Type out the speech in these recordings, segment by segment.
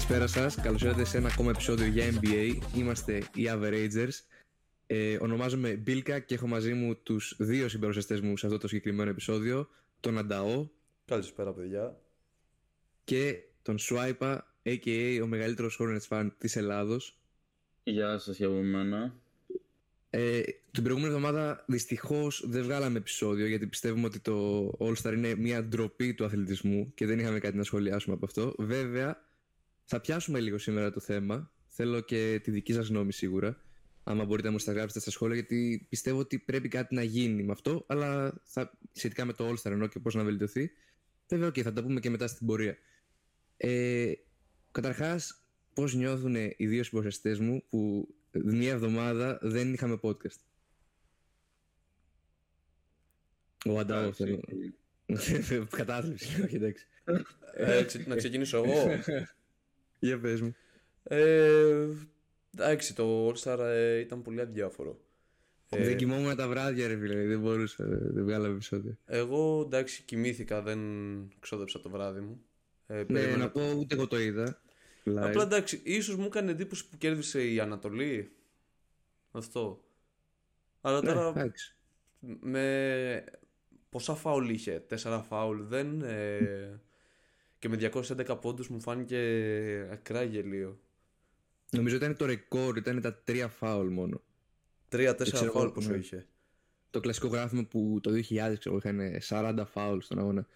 Καλησπέρα σας. Καλώς ήρθατε σε ένα ακόμα επεισόδιο για NBA. Είμαστε οι Averagers. Ε, ονομάζομαι Μπίλκα και έχω μαζί μου τους δύο συμπαρουσιαστέ μου σε αυτό το συγκεκριμένο επεισόδιο. Τον Ανταό. Καλησπέρα, παιδιά. Και τον Σουάιπα, a.k.a. ο μεγαλύτερος Hornets fan της Ελλάδος. Γεια σας για μένα. Ε, την προηγούμενη εβδομάδα δυστυχώς δεν βγάλαμε επεισόδιο γιατί πιστεύουμε ότι το All Star είναι μια ντροπή του αθλητισμού και δεν είχαμε κάτι να σχολιάσουμε από αυτό. Βέβαια, θα πιάσουμε λίγο σήμερα το θέμα. Θέλω και τη δική σας γνώμη σίγουρα. Άμα μπορείτε να μου τα γράψετε στα σχόλια, γιατί πιστεύω ότι πρέπει κάτι να γίνει με αυτό, αλλά θα, σχετικά με το All Star ενώ και πώς να βελτιωθεί. Βέβαια, okay, θα τα πούμε και μετά στην πορεία. Ε, Καταρχάς, πώς νιώθουν οι δύο συμπροστέ μου που μία εβδομάδα δεν είχαμε podcast; Ο Αντάο θέλω. Κατάθλιψη, όχι εντάξει. Ε, να ξεκινήσω εγώ. Για πες μου. Ε, εντάξει, το All Star ε, ήταν πολύ αδιάφορο. Ε, δεν κοιμόμουν τα βράδια, ρε φίλε. Δεν μπορούσα. Δεν βγάλαμε επεισόδιο. Εγώ εντάξει, κοιμήθηκα, δεν ξόδεψα το βράδυ μου. Ε, ναι, να πω ούτε εγώ το είδα. Απλά εντάξει, ίσως μου έκανε εντύπωση που κέρδισε η Ανατολή. Αυτό. Αλλά ναι, τώρα. με πόσα φάουλ είχε, τέσσερα φάουλ, δεν. Ε, και με 211 πόντους μου φάνηκε ακρά γελίο. Νομίζω ήταν το ρεκόρ, ήταν τα τρία φάουλ μόνο. Τρία-τέσσερα φάουλ πόσο είχε. Το κλασικό γράφημα που το 2000 ξέρω, είχαν 40 φάουλ στον αγώνα.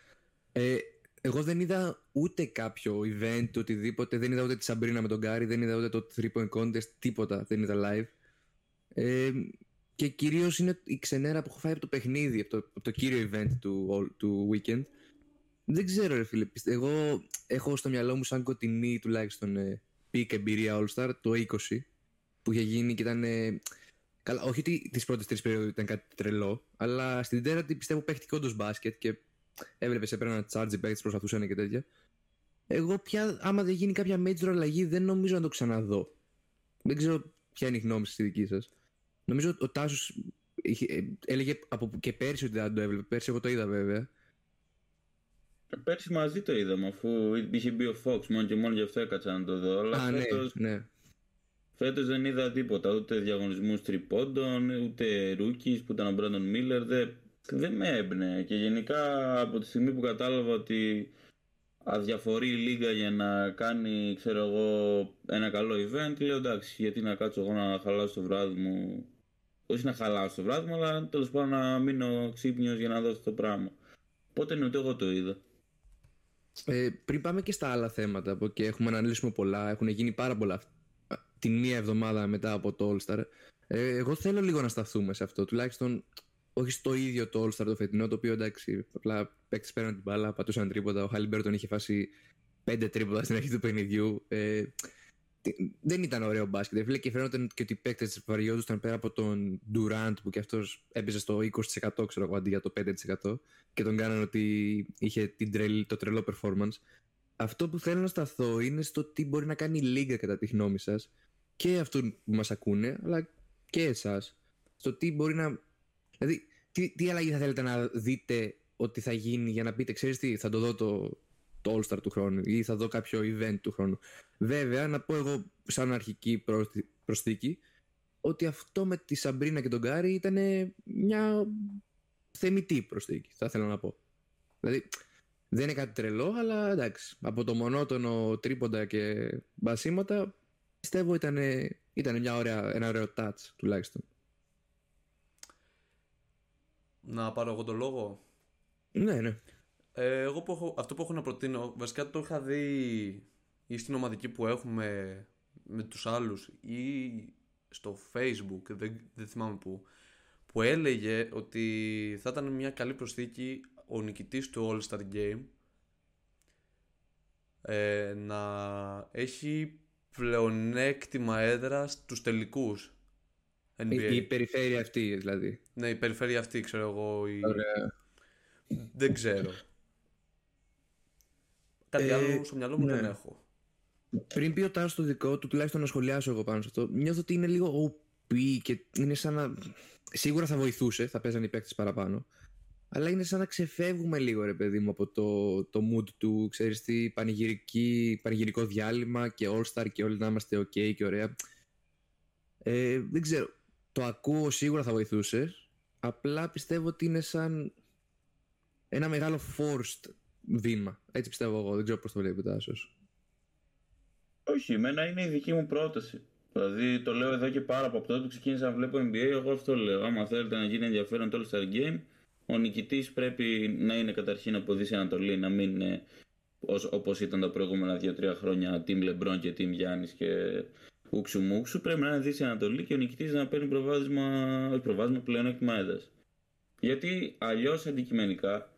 Ε, εγώ δεν είδα ούτε κάποιο event, οτιδήποτε. Δεν είδα ούτε τη Σαμπρίνα με τον Γκάρι, δεν είδα ούτε το 3 point contest, τίποτα. Δεν είδα live. Ε, και κυρίως είναι η ξενέρα που έχω φάει από το παιχνίδι, από το, από το κύριο event του, του weekend. Δεν ξέρω, ρε φίλε. Εγώ έχω στο μυαλό μου σαν κοντινή τουλάχιστον ε, peak εμπειρία All Star το 20 που είχε γίνει και ήταν. Ε, καλά, όχι ότι τις πρώτες τρεις περιόδους ήταν κάτι τρελό, αλλά στην τέταρτη πιστεύω παίχτηκε όντως μπάσκετ και έβλεπες έπαιρναν charge παίχτες, προσπαθούσαν και τέτοια. Εγώ πια, άμα δεν γίνει κάποια major αλλαγή, δεν νομίζω να το ξαναδώ. Δεν ξέρω ποια είναι η γνώμη στη δική σας. Νομίζω ότι ο Τάσος ε, έλεγε από και πέρσι ότι δεν το έβλεπε. Πέρσι εγώ το είδα βέβαια. Πέρσι μαζί το είδαμε, αφού είχε μπει ο Fox μόνο και μόνο γι' αυτό έκατσα να το δω. Αλλά Α, ναι, φέτος, ναι, ναι. Φέτος δεν είδα τίποτα, ούτε διαγωνισμούς τριπώντων, ούτε rookies που ήταν ο Brandon Miller. Δεν, δεν με έμπνε και γενικά από τη στιγμή που κατάλαβα ότι αδιαφορεί η λίγα για να κάνει ξέρω εγώ ένα καλό event λέω εντάξει γιατί να κάτσω εγώ να χαλάσω το βράδυ μου όχι να χαλάσω το βράδυ μου αλλά τέλος πάντων να μείνω ξύπνιος για να δώσω το πράγμα Πότε είναι ούτε εγώ το είδα ε, πριν πάμε και στα άλλα θέματα που και έχουμε να αναλύσουμε πολλά, έχουν γίνει πάρα πολλά την μία εβδομάδα μετά από το All Star. Ε, εγώ θέλω λίγο να σταθούμε σε αυτό, τουλάχιστον όχι στο ίδιο το All Star το φετινό, το οποίο εντάξει, απλά παίκτες πέραν την μπάλα, πατούσαν τρίποτα. Ο Χάλιμπερτον είχε φάσει πέντε τρίποτα στην αρχή του παιχνιδιού. Ε, δεν ήταν ωραίο μπάσκετ. Φίλε, και φαίνονταν και ότι οι παίκτες βαριόντουσαν πέρα από τον Durant που και αυτός έπαιζε στο 20% ξέρω εγώ αντί για το 5% και τον κάνανε ότι είχε την τρελ, το τρελό performance. Αυτό που θέλω να σταθώ είναι στο τι μπορεί να κάνει η Λίγκα κατά τη γνώμη σας και αυτούς που μας ακούνε, αλλά και εσάς. Στο τι μπορεί να. Δηλαδή, τι, τι αλλαγή θα θέλετε να δείτε ότι θα γίνει για να πείτε, ξέρεις τι, θα το δω το, το All-Star του χρόνου ή θα δω κάποιο event του χρόνου. Βέβαια, να πω εγώ σαν αρχική προσθήκη ότι αυτό με τη Σαμπρίνα και τον Γκάρι ήταν μια θεμητή προσθήκη, θα ήθελα να πω. Δηλαδή, δεν είναι κάτι τρελό, αλλά εντάξει, από το μονότονο τρίποντα και μπασίματα, πιστεύω ήταν, ήταν μια ωραία, ένα ωραίο touch τουλάχιστον. Να πάρω εγώ το λόγο; Ναι, ναι. Ε, εγώ που έχω, αυτό που έχω να προτείνω, βασικά το είχα δει ή στην ομαδική που έχουμε με τους άλλους ή στο facebook, δεν, δεν θυμάμαι που, που έλεγε ότι θα ήταν μια καλή προσθήκη ο νικητής του All Star Game ε, να έχει πλεονέκτημα έδρα στους τελικούς NBA. Η, η περιφέρεια αυτή δηλαδή. Ναι, η περιφέρεια αυτή ξέρω εγώ. Η... Δεν ξέρω. Κάτι ε, άλλο στο μυαλό μου ναι. δεν έχω. Πριν πει ο Τάσο το δικό του, τουλάχιστον να σχολιάσω εγώ πάνω σε αυτό, νιώθω ότι είναι λίγο OP και είναι σαν να. Σίγουρα θα βοηθούσε, θα παίζανε οι παίκτες παραπάνω. αλλά είναι σαν να ξεφεύγουμε λίγο ρε παιδί μου από το, το mood του, ξέρεις τι, πανηγυρική, πανηγυρικό διάλειμμα και all-star και όλοι να είμαστε ok και ωραία. Ε, δεν ξέρω, το ακούω σίγουρα θα βοηθούσε, απλά πιστεύω ότι είναι σαν ένα μεγάλο forced βήμα. Έτσι πιστεύω εγώ, δεν ξέρω πώς το βλέπει ο Τάσος. Όχι, εμένα είναι η δική μου πρόταση. Δηλαδή το λέω εδώ και πάρα από τότε που ξεκίνησα να βλέπω NBA, εγώ αυτό λέω. Άμα θέλετε να γίνει ενδιαφέρον το All-Star Game, ο νικητής πρέπει να είναι καταρχήν από Δύση Ανατολή, να μην είναι όπως ήταν τα προηγούμενα 2-3 χρόνια Team LeBron και Team Γιάννης και ούξου μουξου. Πρέπει να είναι Δύση Ανατολή και ο νικητής να παίρνει προβάδισμα, όχι προβάδισμα πλεονέκτημα έδρα. Γιατί αλλιώς αντικειμενικά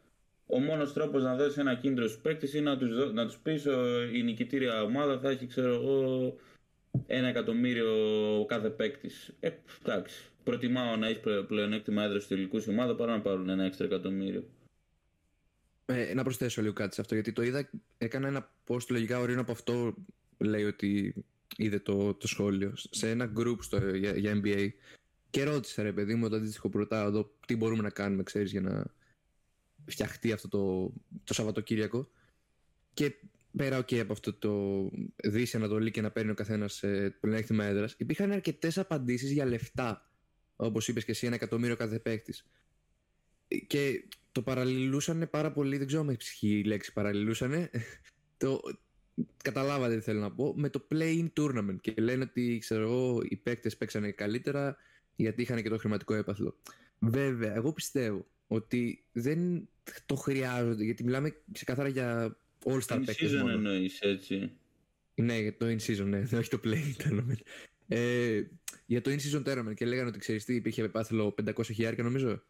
ο μόνος τρόπος να δώσεις ένα κίνητρο στους παίκτες είναι να τους να τους πεις η νικητήρια ομάδα θα έχει, ξέρω εγώ, ένα εκατομμύριο κάθε παίκτης. Ε, εντάξει. Προτιμάω να έχεις πλεονέκτημα έδρας στη τελικού ομάδα παρά να πάρουν ένα έξτρα εκατομμύριο. Ε, να προσθέσω λίγο κάτι σε αυτό, γιατί το είδα, έκανα ένα post λογικά ορίνο από αυτό, λέει ότι είδε το, το σχόλιο, σε ένα group στο, για, για NBA και ρώτησε ρε παιδί μου το αντίστοιχο πρωτά εδώ τι μπορούμε να κάνουμε, ξέρεις, για να φτιαχτεί αυτό το, το Σαββατοκύριακο και πέρα okay, από αυτό το Δύση Ανατολή και να παίρνει ο καθένας ε, πλεονέκτημα έδρας, υπήρχαν αρκετές απαντήσεις για λεφτά. Όπως είπες και εσύ, ένα εκατομμύριο κάθε παίκτης. Και το παραλληλούσαν πάρα πολύ, δεν ξέρω αν έχει η λέξη παραλληλούσαν. το, καταλάβατε τι θέλω να πω, με το play-in tournament. Και λένε ότι ξέρω εγώ, οι παίκτες παίξανε καλύτερα γιατί είχαν και το χρηματικό έπαθλο. Βέβαια, εγώ πιστεύω ότι δεν το χρειάζονται γιατί μιλάμε ξεκάθαρα για All-Star παίκτες μόνο. εννοείς έτσι. Ναι, για το in-season, ναι, όχι το play tournament. Ε, για το in-season tournament και λέγανε ότι ξέρεις τι, υπήρχε επάθυλο 500 χιλιάρικα νομίζω.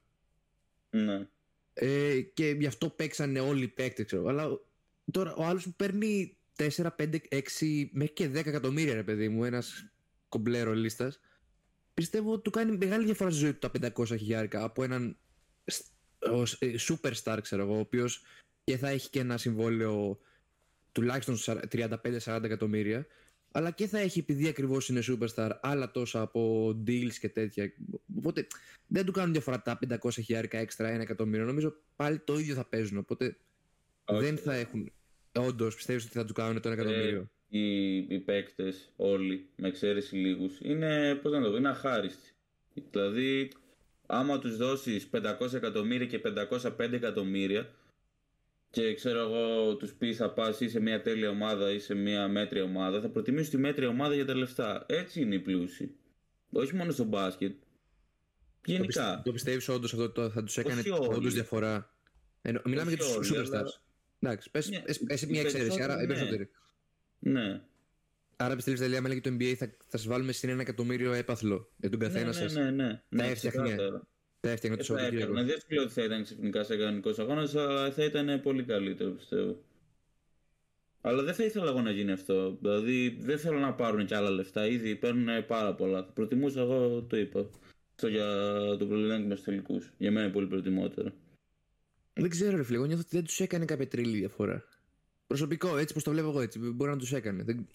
Ναι. Ε, και γι' αυτό παίξανε όλοι οι παίκτες, ξέρω. Αλλά τώρα ο άλλος που παίρνει 4, 5, 6 μέχρι και 10 εκατομμύρια ρε παιδί μου, ένας κομπλέρο λίστας, πιστεύω ότι του κάνει μεγάλη διαφορά στη ζωή του τα 500 χιλιάρικα από έναν ε, superstar, ξέρω εγώ, ο οποίος και θα έχει και ένα συμβόλαιο τουλάχιστον 35-40 εκατομμύρια αλλά και θα έχει επειδή ακριβώς είναι superstar άλλα τόσα από deals και τέτοια. Οπότε δεν του κάνουν διαφορά τα 500 χιλιάρικα έξτρα, ένα εκατομμύριο. Νομίζω πάλι το ίδιο θα παίζουν. Οπότε δεν θα έχουν. Όντως πιστεύεις ότι θα του κάνουν το ένα εκατομμύριο; Ε, οι οι παίκτες όλοι, με εξαίρεση λίγους, είναι, πώς να το πω, είναι αχάριστοι. Δηλαδή, άμα τους δώσεις 500 εκατομμύρια και 505 εκατομμύρια, και ξέρω εγώ τους πεις θα πας ή σε μια τέλεια ομάδα ή σε μια μέτρια ομάδα, θα προτιμήσεις τη μέτρια ομάδα για τα λεφτά. Έτσι είναι οι πλούσιοι. Όχι μόνο στο μπάσκετ. Γενικά. Το, πιστεύεις όντως αυτό το, θα τους έκανε όντως διαφορά; Ενώ, μιλάμε για τους superstars. Εντάξει, πε ναι, μια εξαίρεση, άρα οι περισσότεροι. Ναι. Άρα πιστεύεις δηλαδή, άμα λέγει το NBA θα, θα σας βάλουμε στην ένα εκατομμύριο έπαθλο για τον καθένα ναι, ναι, σας; Ναι, ναι, ναι. ναι, έφτιαχνε. Θα έφτιαχνε το Σαββατοκύριακο. Δεν λέω ότι θα ήταν ξαφνικά σε κανονικός αγώνας, αλλά θα ήταν πολύ καλύτερο πιστεύω. Αλλά δεν θα ήθελα εγώ να γίνει αυτό. Δηλαδή δεν θέλω να πάρουν κι άλλα λεφτά. Ήδη παίρνουν πάρα πολλά. Θα προτιμούσα εγώ, το είπα. Αυτό για το προλυνάκι με τελικούς. Για μένα είναι πολύ προτιμότερο. Δεν ξέρω, ρε φίλε. Εγώ νιώθω ότι δεν τους έκανε κάποια τρίλη διαφορά. Προσωπικό, έτσι πώ το βλέπω εγώ έτσι. Μπορεί να τους έκανε. Δεν...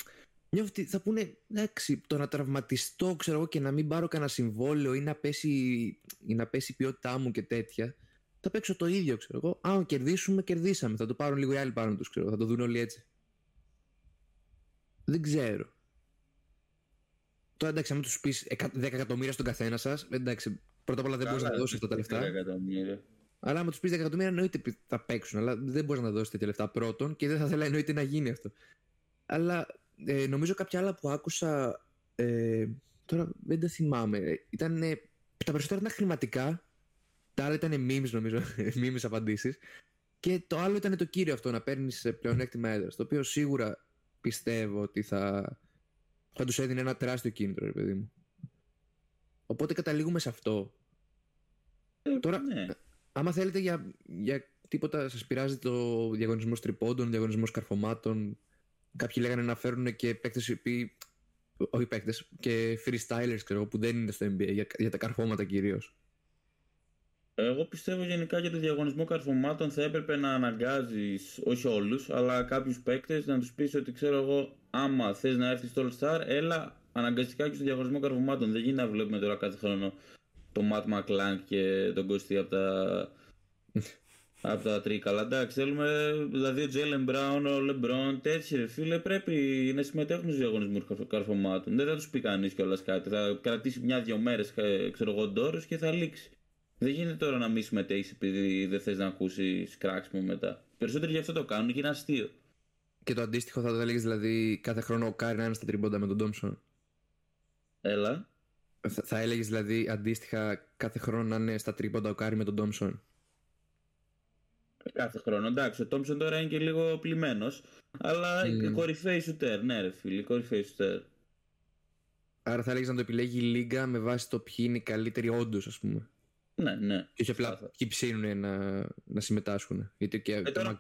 Νιώθω ότι θα πούνε, εντάξει, το να τραυματιστώ, ξέρω εγώ, και να μην πάρω κανένα συμβόλαιο ή να πέσει, ή να πέσει η ποιότητά μου και τέτοια. Θα παίξω το ίδιο, ξέρω εγώ. Αν κερδίσουμε, κερδίσαμε. Θα το πάρουν λίγο οι άλλοι πάνω τους, ξέρω. Θα το δουν όλοι έτσι. Δεν ξέρω. Τώρα εντάξει, αν τους πεις 10 εκατομμύρια στον καθένα σας, εντάξει, πρώτα απ' όλα δεν μπορείς να δώσεις αυτά τα λεφτά. Αλλά άμα τους πεις 10 εκατομμύρια, εννοείται θα παίξουν. Αλλά δεν μπορείς να δώσεις τέτοια λεφτά πρώτον και δεν θα θέλει εννοείται να γίνει αυτό. Αλλά ε, νομίζω κάποια άλλα που άκουσα. Ε, τώρα δεν τα θυμάμαι. Ήταν, τα περισσότερα ήταν χρηματικά. Τα άλλα ήταν memes, νομίζω. memes απαντήσεις. Και το άλλο ήταν το κύριο αυτό, να παίρνεις πλεονέκτημα έδρας. Το οποίο σίγουρα πιστεύω ότι θα, θα τους έδινε ένα τεράστιο κίνητρο, ρε παιδί μου. Οπότε καταλήγουμε σε αυτό. Ε, τώρα, ναι. άμα θέλετε για, για τίποτα, σας πειράζει το διαγωνισμό τριπώντων, διαγωνισμό καρφωμάτων, Κάποιοι λέγανε να φέρουν και παίκτες οι οποίοι. Όχι παίκτες, και freestylers ξέρω, που δεν είναι στο NBA, για, για τα καρφώματα κυρίως. Εγώ πιστεύω γενικά για το διαγωνισμό καρφωμάτων θα έπρεπε να αναγκάζεις, όχι όλους, αλλά κάποιους παίκτες να τους πεις ότι ξέρω εγώ, άμα θες να έρθεις στο All Star, έλα αναγκαστικά και στο διαγωνισμό καρφωμάτων. Δεν γίνεται να βλέπουμε τώρα κάθε χρόνο το Matt McClank και τον Κωστή από τα από τα τρίκαλα. Εντάξει, θέλουμε δηλαδή ο Τζέιλεν Μπράουν, ο Λεμπρόν, τέτοιοι ρε φίλε πρέπει να συμμετέχουν στους διαγωνισμούς καρφωμάτων. Δεν θα τους πει κανείς κιόλας κάτι. Θα κρατήσει μια-δυο μέρες, ξέρω εγώ, ντόρο και θα λήξει. Δεν γίνεται τώρα να μην συμμετέχεις επειδή δεν θες να ακούσεις κράξιμο μετά. Περισσότεροι γι' αυτό το κάνουν και είναι αστείο. Και το αντίστοιχο θα το έλεγες δηλαδή κάθε χρόνο ο Κάρι να είναι στα τρίποντα με τον Τόμψον. Έλα. Θα, θα έλεγες δηλαδή αντίστοιχα κάθε χρόνο να είναι στα τρίποντα ο Κάρι με τον Τόμψον. Κάθε χρόνο. Εντάξει, ο Τόμψον τώρα είναι και λίγο πλημμένος. Αλλά mm. κορυφαίοι σουτέρ, ναι, ρε φίλοι, κορυφαίοι σουτέρ. Άρα θα έλεγες να το επιλέγει η Λίγκα με βάση το ποιοι είναι οι καλύτεροι όντως, ας πούμε. Ναι, ναι. Και όχι απλά ποιοι ψήνουν να, να συμμετάσχουν. Γιατί και ε, τα τώρα...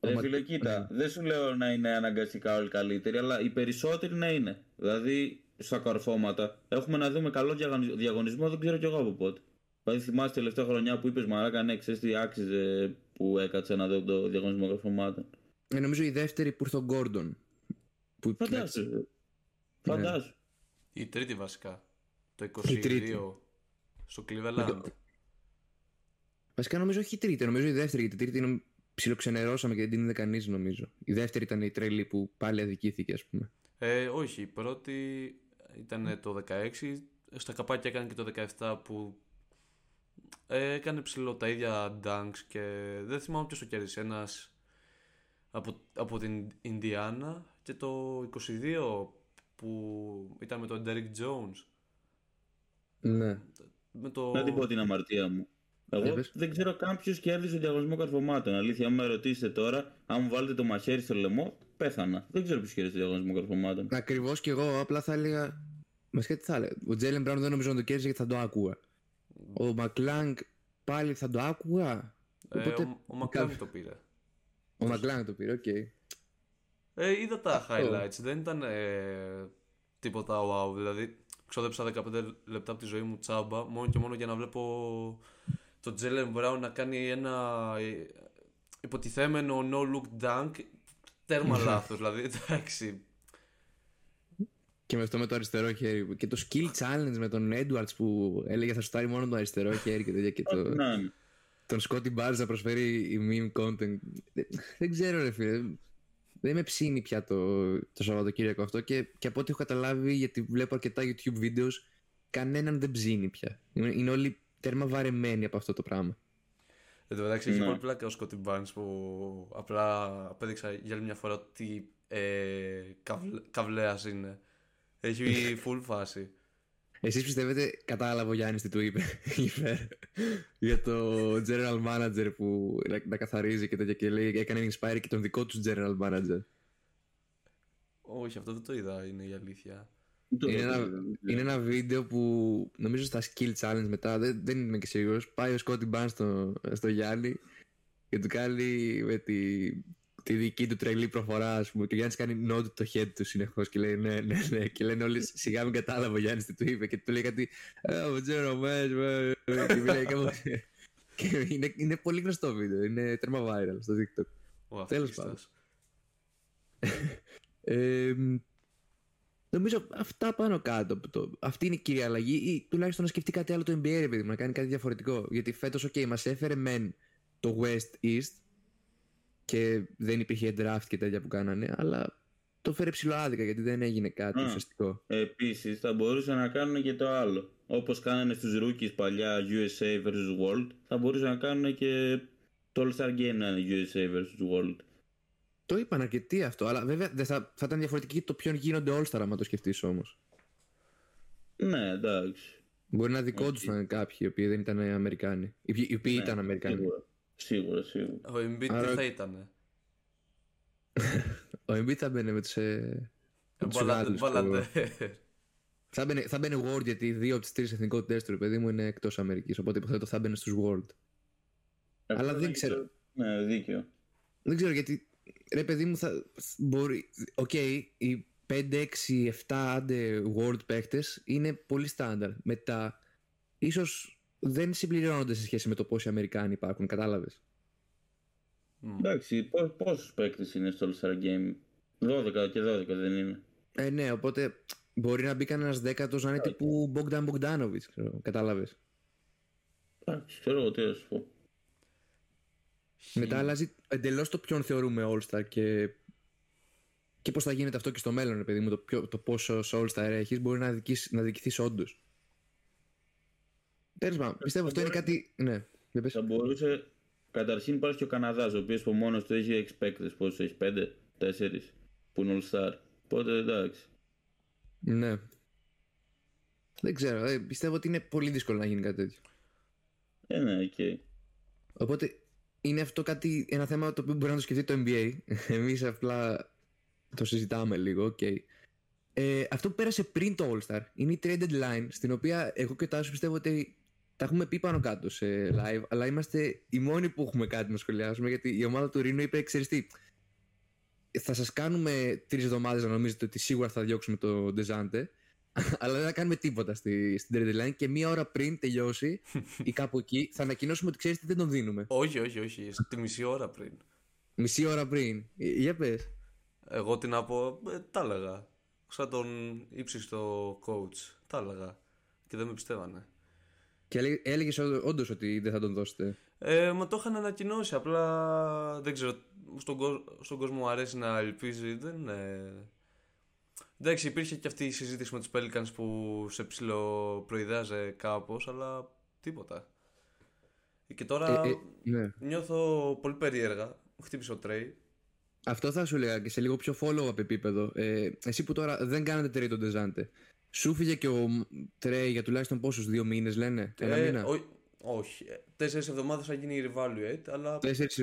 Ρε φίλε, κοίτα, ναι. δεν σου λέω να είναι αναγκαστικά όλοι καλύτεροι, αλλά οι περισσότεροι να είναι. Δηλαδή, στα καρφώματα, έχουμε να δούμε καλό διαγωνισμό, δεν ξέρω κι εγώ από πότε. Δηλαδή, θυμάσαι τελευταία χρονιά που είπες Μαράκα, ναι, ξέρεις τι άξιζε που έκατσε να δω το διαγωνισμό καρφωμάτων. Ε, νομίζω η δεύτερη που ήρθε ο Γκόρντον. Φαντάσου. Φαντάσου. Η τρίτη βασικά. Το 22 στο Cleveland. Βασικά νομίζω όχι η τρίτη, νομίζω η δεύτερη, γιατί η τρίτη είναι ψιλοξενερώσαμε και δεν την είδε κανείς νομίζω. Η δεύτερη ήταν η τρελή που πάλι αδικήθηκε, ας πούμε. Ε, όχι, η πρώτη ήταν το 16. Στα καπάκια έκανε και το 17 που ε, έκανε ψηλό τα ίδια dunks και δεν θυμάμαι ποιος το κέρδισε. Ένας από, από την Ινδιάνα και το 22 που ήταν με τον Derek Jones. Ναι. Με το... Να την πω την αμαρτία μου. Εγώ δεν ξέρω καν ποιος κέρδισε τον διαγωνισμό καρφωμάτων. Αλήθεια, αν με ρωτήσετε τώρα, αν μου βάλετε το μαχαίρι στο λαιμό, πέθανα. Δεν ξέρω ποιος κέρδισε τον διαγωνισμό καρφωμάτων. Ακριβώς και εγώ απλά θα έλεγα. Μα τι θα έλεγα. Ο Τζέιλεν Μπράουν δεν νομίζω να το κέρδισε γιατί θα το άκουγα. Ο Μακλάνγκ πάλι θα το άκουγα. Ε, Οπότε... Ο, ο Μακλάνγκ το πήρε. Ο Μακλάνγκ το πήρε, OK. Okay. Ε, είδα τα highlights, δεν ήταν ε, τίποτα wow. Δηλαδή, ξόδεψα 15 λεπτά από τη ζωή μου τσάμπα μόνο και μόνο για να βλέπω τον Τζέιλεν Μπράουν να κάνει ένα ε, υποτιθέμενο no look dunk τέρμα λάθος δηλαδή εντάξει και με αυτό με το αριστερό χέρι και το skill challenge με τον Edwards που έλεγε θα στάρει μόνο το αριστερό χέρι και τέτοια και το... Ναι. τον Scotty Barnes να προσφέρει η meme content δεν ξέρω ρε φίλε δεν με ψήνει πια το, το Σαββατοκύριακο αυτό και, και από ό,τι έχω καταλάβει γιατί βλέπω αρκετά YouTube videos κανέναν δεν ψήνει πια είναι όλοι τέρμα βαρεμένη από αυτό το πράγμα. Εν τω μεταξύ, έχει ναι. πολύ πλάκα ο Σκότι Μπάνς που απλά απέδειξα για άλλη μια φορά ότι ε, καβλέας είναι. Έχει full φάση. Εσείς πιστεύετε, κατάλαβε ο Γιάννης τι του είπε για το general manager που να, καθαρίζει και τέτοια και λέει έκανε inspire και τον δικό τους general manager. Όχι, αυτό δεν το είδα, είναι η αλήθεια. Είναι ένα, είναι ένα βίντεο που νομίζω στα skill challenge μετά, δεν, δεν είμαι και σίγουρος. Πάει ο Σκότι Μπαν στο, στο Γιάννη και του κάνει με τη, τη δική του τρελή προφορά, ας πούμε. Και ο Γιάννης κάνει nod το head του συνεχώς και λέει ναι, ναι, ναι. Και λένε όλοι σιγά μην κατάλαβε ο Γιάννης τι του είπε. Και του λέει κάτι. Oh, Jerome, και μιλάει και είναι, είναι πολύ γνωστό βίντεο. Είναι τέρμα viral στο TikTok. Τέλος πάντων. ε, Νομίζω αυτά πάνω κάτω. Το, αυτή είναι η κύρια αλλαγή. Ή τουλάχιστον να σκεφτεί κάτι άλλο το NBA, επειδή να κάνει κάτι διαφορετικό. Γιατί φέτος, OK, μας έφερε μεν το West East και δεν υπήρχε draft και τέτοια που κάνανε, αλλά το φέρε ψηλοάδικα γιατί δεν έγινε κάτι ουσιαστικό. Επίσης, θα μπορούσαν να κάνουν και το άλλο. Όπως κάνανε στους rookies παλιά USA vs World, θα μπορούσαν να κάνουν και το All Star Game να είναι USA vs World. Το είπαν αρκετοί αυτό, αλλά βέβαια δεν θα, θα ήταν διαφορετική το ποιον γίνονται All-Star, άμα το σκεφτείς όμως. Ναι, εντάξει. Μπορεί να δικό του ήταν κάποιοι οι οποίοι δεν ήταν Αμερικάνοι. Οι οποίοι ναι, ήταν Αμερικάνοι. Σίγουρα, σίγουρα. σίγουρα. Ο Embiid Άρα... τι θα ήταν. Ο Embiid θα μπαίνει με τους. Ε, θα μπαίνει, θα μπαίνει World γιατί δύο από τις τρεις εθνικότητες ρε παιδί μου είναι εκτός Αμερικής. Οπότε υποθέτω θα μπαίνει στους World. Αλλά δεν ξέρω. Ναι, δίκαιο. Δεν ξέρω γιατί ρε παιδί μου θα μπορεί, OK, okay, οι 5, 6, 7 άντε world παίχτες είναι πολύ στάνταρ. Μετά, ίσως δεν συμπληρώνονται σε σχέση με το πόσοι Αμερικάνοι υπάρχουν, κατάλαβες; Εντάξει, πόσους παίκτες είναι στο All-Star Game, 12 και 12 δεν είναι. Ε, ναι, οπότε μπορεί να μπει κανένας δέκατος να είναι τύπου Bogdan Bogdanovic, κατάλαβες; Εντάξει, ξέρω εγώ τι θα σου πω. Μετά αλλάζει εντελώς το ποιον θεωρούμε All-Star και, και πώς θα γίνεται αυτό και στο μέλλον, παιδί μου. Το, ποιο, το πόσο All-Star έχεις μπορεί να, δικείς, να δικηθεί όντως. Τέλος πάντων, πιστεύω αυτό είναι κάτι. Ναι, θα μπορούσε. Καταρχήν υπάρχει και ο Καναδάς, ο οποίος από μόνος του έχει expected. Πόσο έχει, 5, 4 που είναι All-Star. Οπότε εντάξει. Ναι. Δεν ξέρω. Ε, πιστεύω ότι είναι πολύ δύσκολο να γίνει κάτι τέτοιο. Ε, ναι, OK. Okay. Οπότε είναι αυτό κάτι, ένα θέμα το οποίο μπορεί να το σκεφτεί το NBA. Εμείς απλά το συζητάμε λίγο, okay. Ε, αυτό που πέρασε πριν το All-Star είναι η trade deadline, στην οποία εγώ και ο Τάσος πιστεύω ότι τα έχουμε πει πάνω κάτω σε live, αλλά είμαστε οι μόνοι που έχουμε κάτι να σχολιάσουμε, γιατί η ομάδα του Ρήνου είπε, ξέρεις τι, θα σας κάνουμε τρεις εβδομάδες να νομίζετε ότι σίγουρα θα διώξουμε το Ντεζάντε, αλλά δεν θα κάνουμε τίποτα στη, στην trade deadline και μία ώρα πριν τελειώσει ή κάπου εκεί θα ανακοινώσουμε ότι ξέρεις τι δεν τον δίνουμε. Όχι, όχι, όχι. Στη μισή ώρα πριν. Μισή ώρα πριν. Ε, για πες. Εγώ τι να πω, ε, τα έλεγα. Σαν τον ύψιστο coach. Τα έλεγα. Και δεν με πιστεύανε. Και έλεγε όντως ότι δεν θα τον δώσετε. Ε, μα το είχαν ανακοινώσει. Απλά δεν ξέρω. Στον, στον κόσμο μου αρέσει να ελπίζει. Δεν, ε, Εντάξει, υπήρχε και αυτή η συζήτηση με τους Pelicans που σε ψηλοπροειδάζε κάπως, αλλά τίποτα. Και τώρα ε, ε, ναι. νιώθω πολύ περίεργα. Χτύπησε ο Τρέι. Αυτό θα σου έλεγα και σε λίγο πιο follow-up επίπεδο. Ε, εσύ που τώρα δεν κάνετε τρέι τον Τεζάντε. Σου φύγε και ο Τρέι για τουλάχιστον πόσους δύο μήνες λένε. Ένα ε, μήνα; Ό, όχι. Τέσσερις εβδομάδες θα γίνει revaluate, αλλά. Τέσσερις.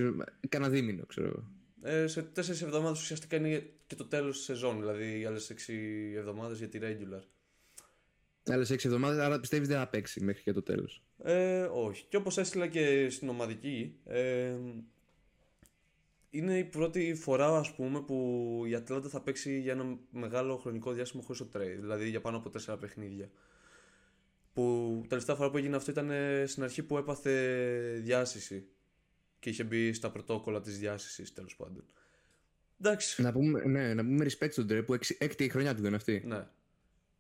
Κανένα δίμηνο, ξέρω εγώ. Ε, σε τέσσερις εβδομάδες ουσιαστικά είναι και το τέλος της σεζόν, δηλαδή οι άλλες έξι εβδομάδες για τη regular. Άλλες έξι εβδομάδες, άρα πιστεύεις δεν θα παίξει μέχρι και το τέλος; Ε, όχι. Και όπως έστειλα και στην ομαδική, ε, είναι η πρώτη φορά ας πούμε που η Ατλάντα θα παίξει για ένα μεγάλο χρονικό διάστημα χωρίς τον Τρέι, δηλαδή για πάνω από τέσσερα παιχνίδια. Που τελευταία φορά που έγινε αυτό ήταν στην αρχή που έπαθε διάσειση και είχε μπει στα πρωτόκολλα της διάσεισης τέλος πάντων. Εντάξει. Να πούμε, ναι, να πούμε respect στον Τρέι που έκτη χρονιά του δεν αυτή. Ναι.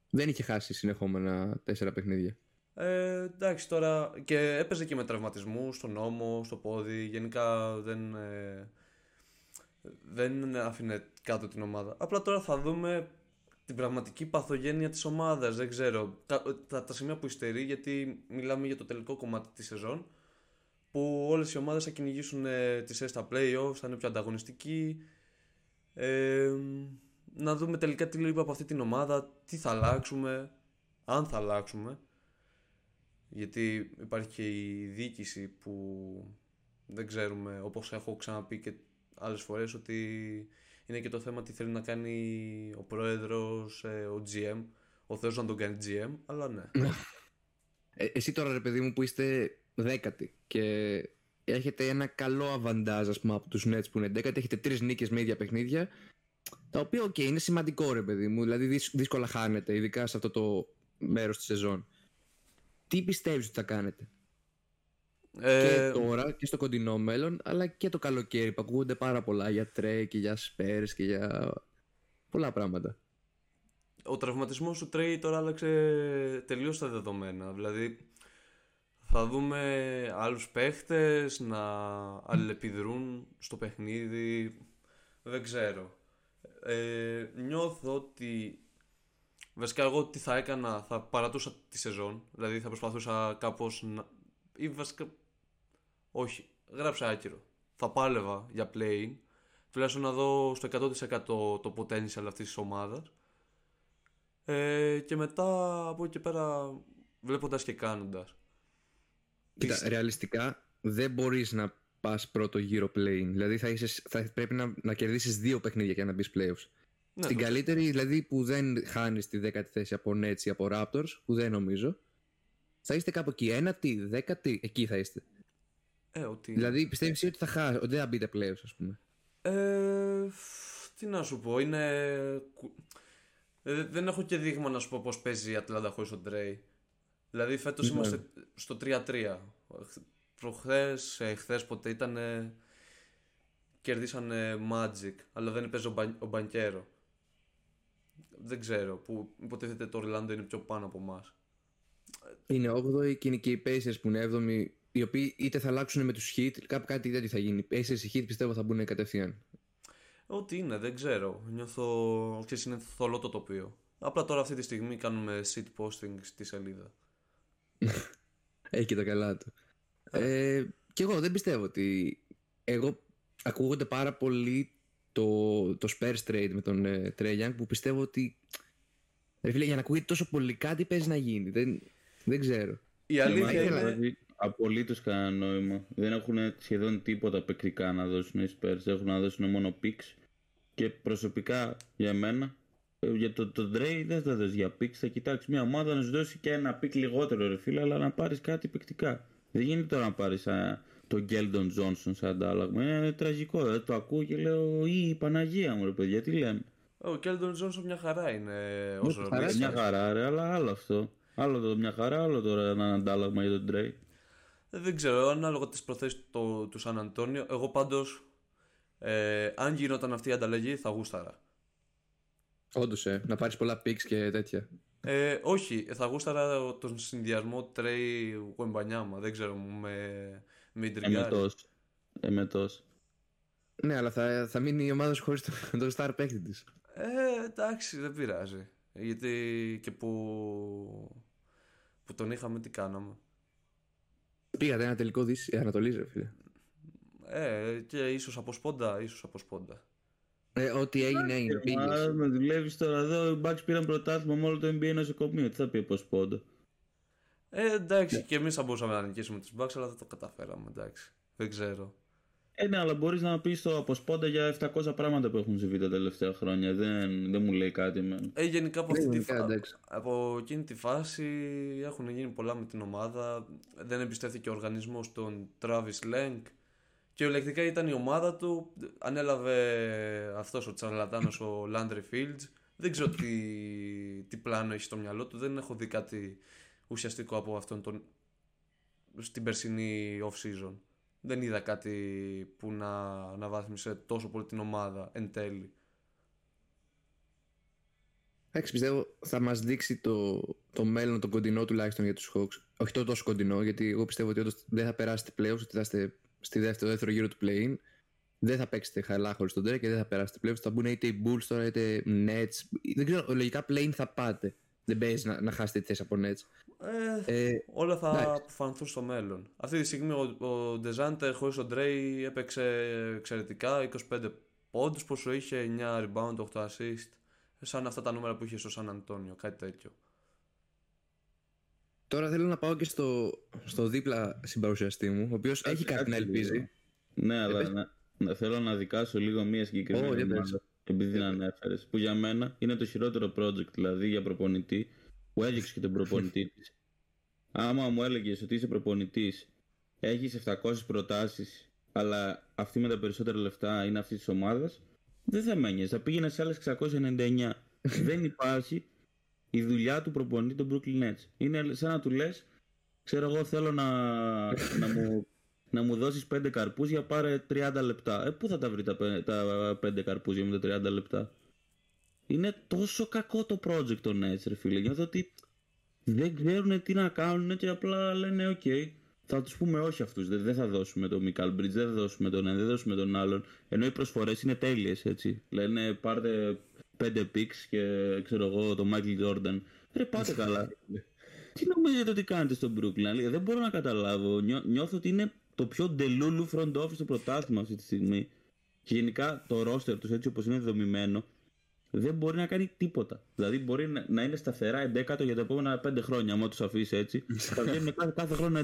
Δεν είχε χάσει συνεχόμενα τέσσερα παιχνίδια. Ε, εντάξει τώρα και έπαιζε και με τραυματισμούς στον νόμο, στο πόδι. Γενικά δεν, ε, δεν άφηνε κάτω την ομάδα. Απλά τώρα θα δούμε την πραγματική παθογένεια της ομάδας. Δεν ξέρω. Τα, τα, τα σημεία που υστερεί γιατί μιλάμε για το τελικό κομμάτι της σεζόν που όλες οι ομάδες θα κυνηγήσουν ε, τις στα playoffs, θα είναι πιο ανταγωνιστικοί. Ε, να δούμε τελικά τι λείπει από αυτή την ομάδα, τι θα αλλάξουμε, αν θα αλλάξουμε. Γιατί υπάρχει και η διοίκηση που δεν ξέρουμε, όπως έχω ξαναπεί και άλλες φορές, ότι είναι και το θέμα τι θέλει να κάνει ο πρόεδρος, ε, ο GM. Ο Θεός να τον κάνει GM, αλλά ναι. Ε, εσύ τώρα ρε παιδί μου που είστε δέκατη και έχετε ένα καλό αβαντάζ ας πούμε από τους Nets που είναι δέκατη, έχετε τρεις νίκες με ίδια παιχνίδια τα οποία OK, okay, είναι σημαντικό ρε παιδί μου, δηλαδή δύσκολα χάνετε ειδικά σε αυτό το μέρος της σεζόν. Τι πιστεύεις ότι θα κάνετε; Ε... Και τώρα και στο κοντινό μέλλον αλλά και το καλοκαίρι που ακούγονται πάρα πολλά για Τρέι και για Σπέρς και για πολλά πράγματα. Ο τραυματισμός του Τρέι τώρα άλλαξε τελείως τα δεδομένα. Δηλαδή θα δούμε άλλους παίχτες να αλληλεπιδρούν στο παιχνίδι. Δεν ξέρω. Ε, νιώθω ότι βασικά εγώ τι θα έκανα θα παρατούσα τη σεζόν δηλαδή θα προσπαθούσα κάπως να... ή βασικά όχι γράψα άκυρο θα πάλευα για playing τουλάχιστον να δω στο 100% το potential αυτής της ομάδας ε, και μετά από εκεί και πέρα βλέποντας και κάνοντας Κοίτα, ρεαλιστικά δεν μπορείς να πας πρώτο γύρο playing. Δηλαδή θα, είσαι, θα πρέπει να, να κερδίσεις δύο παιχνίδια για να μπεις playoffs. Ναι, Στην καλύτερη, δηλαδή που δεν χάνεις τη δέκατη θέση από Nets ή από Raptors, που δεν νομίζω, θα είστε κάπου εκεί. Ένατη, δέκατη, εκεί θα είστε. Ε, ότι... Δηλαδή πιστεύεις ότι θα χάσει, ότι δεν θα μπείτε playoffs, ας πούμε; Ε, τι να σου πω, είναι. Ε, δεν έχω και δείγμα να σου πω πώς παίζει η Ατλάντα χωρίς τον Τρέι. Δηλαδή φέτος ναι. είμαστε στο 3-3. Προχθές, χθες ποτέ ήταν... Κερδίσανε Magic, αλλά δεν παίζει ο, ο Μπανκέρο. Δεν ξέρω, που υποτίθεται το Orlando είναι πιο πάνω από εμάς. Είναι 8η και είναι και οι Pacers που είναι 7η οι οποίοι είτε θα αλλάξουν με τους hit, κάπου κάτι τέτοιο θα γίνει. Pacers οι hit πιστεύω θα μπουν κατευθείαν. Ό,τι είναι, δεν ξέρω. Νιώθω. Ξέρεις, είναι θολό το τοπίο. Απλά τώρα αυτή τη στιγμή κάνουμε shit posting στη σελίδα. Έχει και τα καλά του. Ε, και εγώ δεν πιστεύω ότι. Εγώ ακούγονται πάρα πολύ το, το Spurs trade με τον ε, Trey Young που πιστεύω ότι. Ρε φίλε, για να ακούγεται τόσο πολύ κάτι παίζει να γίνει. Δεν, δεν ξέρω. Η αλήθεια είναι. Δηλαδή, Απολύτως κανένα νόημα. Δεν έχουν σχεδόν τίποτα παικτικά να δώσουν οι Spurs. Έχουν να δώσουν μόνο picks. Και προσωπικά για μένα, ε, για το, το Dre δεν θα δώσεις για picks. Θα κοιτάξεις μια ομάδα να σου δώσει και ένα pick λιγότερο, ρε φίλε, αλλά να πάρεις κάτι παικτικά. Δεν γίνεται τώρα να πάρεις τον Γκέλντον Τζόνσον σαν αντάλλαγμα. Είναι τραγικό. Δεν το ακούω και λέω η Παναγία μου, ρε παιδιά, τι λέμε. Ο Γκέλντον Τζόνσον μια χαρά είναι όσο Μια χαρά, ρε, αλλά άλλο αυτό. Άλλο το μια χαρά, άλλο τώρα ένα αντάλλαγμα για τον Dre. Ε, δεν ξέρω, ανάλογα τις προθέσεις του, του Σαν Αντώνιο. Εγώ πάντως, ε, αν γινόταν αυτή η ανταλλαγή, θα γούσταρα. Όντως, ε, να πάρεις πολλά picks και τέτοια. Ε, όχι, θα γούσταρα τον συνδυασμό Τρέι Γουεμπανιάμα. Δεν ξέρω, με, με Εμετός. Εμετός. Ναι, αλλά θα, θα μείνει η ομάδα χωρίς τον, τον star παίκτη της. Ε, εντάξει, δεν πειράζει. Γιατί και που, που τον είχαμε, τι κάναμε. Πήγατε ένα τελικό δύση Ανατολής, ρε φίλε. Ε, και ίσως από σπόντα, ίσως από σπόντα. Ε, ό,τι έγινε, έγινε. Πήγε. με δουλεύεις τώρα εδώ. Οι Bucks πήραν πρωτάθλημα με όλο το NBA νοσοκομείο. Τι θα πει από σπόντα; Ε, εντάξει, yeah. και εμείς θα μπορούσαμε να νικήσουμε τους Bucks, αλλά δεν το καταφέραμε. Εντάξει. Δεν ξέρω. Ε, ναι, αλλά μπορείς να πεις το από σπόντα για 700 πράγματα που έχουν συμβεί τα τελευταία χρόνια. Δεν, δεν μου λέει κάτι. Με... Ε, γενικά από, αυτή τη φα... από εκείνη τη φάση έχουν γίνει πολλά με την ομάδα. Δεν εμπιστεύτηκε ο οργανισμός τον Travis Lenk. Και ολεκτικά ήταν η ομάδα του. Ανέλαβε αυτός ο τσαρλατάνος ο Landry Fields. Δεν ξέρω τι, τι πλάνο έχει στο μυαλό του. Δεν έχω δει κάτι ουσιαστικό από αυτόν τον. στην περσινή off-season δεν είδα κάτι που να αναβάθμισε τόσο πολύ την ομάδα εν τέλει. Εντάξει, πιστεύω θα μας δείξει το, το μέλλον, το κοντινό τουλάχιστον για τους Hawks. Όχι το τόσο κοντινό, γιατί εγώ πιστεύω ότι όντως δεν θα περάσετε πλέον, ότι θα είστε στη δεύτερο, δεύτερο γύρο του play-in. Δεν θα παίξετε χαλά χωρίς τον Drake και δεν θα περάσετε πλέον. Θα μπουν είτε οι Bulls τώρα είτε Nets. Δεν ξέρω, λογικά play-in θα πάτε. Δεν παίζεις να, να χάσετε τη θέση από Nets. Ε, ε, όλα θα ναι. αποφανθούν στο μέλλον. Αυτή τη στιγμή ο, ο Ντεζάντε χωρίς τον Ντρέι έπαιξε εξαιρετικά 25 πόντους, πόσο είχε 9 rebound, 8 assist. Σαν αυτά τα νούμερα που είχε στο Σαν Αντώνιο, κάτι τέτοιο. Τώρα θέλω να πάω και στο, στο δίπλα συμπαρουσιαστή μου, ο οποίος έχει κάτι να ελπίζει. Ναι, αλλά να, να, θέλω να δικάσω λίγο μία συγκεκριμένη oh, ομάδα, επειδή την ανέφερες, που για μένα είναι το χειρότερο project, δηλαδή για προπονητή, που έδειξε και τον προπονητή της. Άμα μου έλεγες ότι είσαι προπονητής, έχεις 700 προτάσεις, αλλά αυτή με τα περισσότερα λεφτά είναι αυτής της ομάδας, δεν θα μένει. Θα πήγαινε σε άλλες 699. δεν υπάρχει η δουλειά του προπονητή των Brooklyn Nets. Είναι σαν να του λες, ξέρω εγώ θέλω να, να μου να μου δώσεις 5 καρπούζια πάρε 30 λεπτά. Ε, πού θα τα βρει τα, τα 5 καρπούζια με τα 30 λεπτά; Είναι τόσο κακό το project των Nets, ρε φίλε. Νιώθω ότι δεν ξέρουν τι να κάνουν και απλά λένε οκ. θα τους πούμε όχι αυτούς. Δεν, δεν θα δώσουμε τον Μικάλ Μπριτζ, δεν θα δώσουμε τον ένα, δεν θα δώσουμε τον άλλον. Ενώ οι προσφορές είναι τέλειες, έτσι. Λένε πάρτε πέντε πίξ και ξέρω εγώ τον Μάικλ Τζόρνταν. Ρε πάτε καλά. τι νομίζετε ότι κάνετε στον Brooklyn, δεν μπορώ να καταλάβω. Νιώ, νιώθω ότι είναι το πιο ντελούλου front office του πρωτάθλημα αυτή τη στιγμή. Και γενικά το roster τους έτσι όπως είναι δομημένο δεν μπορεί να κάνει τίποτα. Δηλαδή μπορεί να, είναι σταθερά 11 για τα επόμενα 5 χρόνια. Αν τους αφήσει έτσι, θα βγαίνουν κάθε, κάθε χρόνο 11.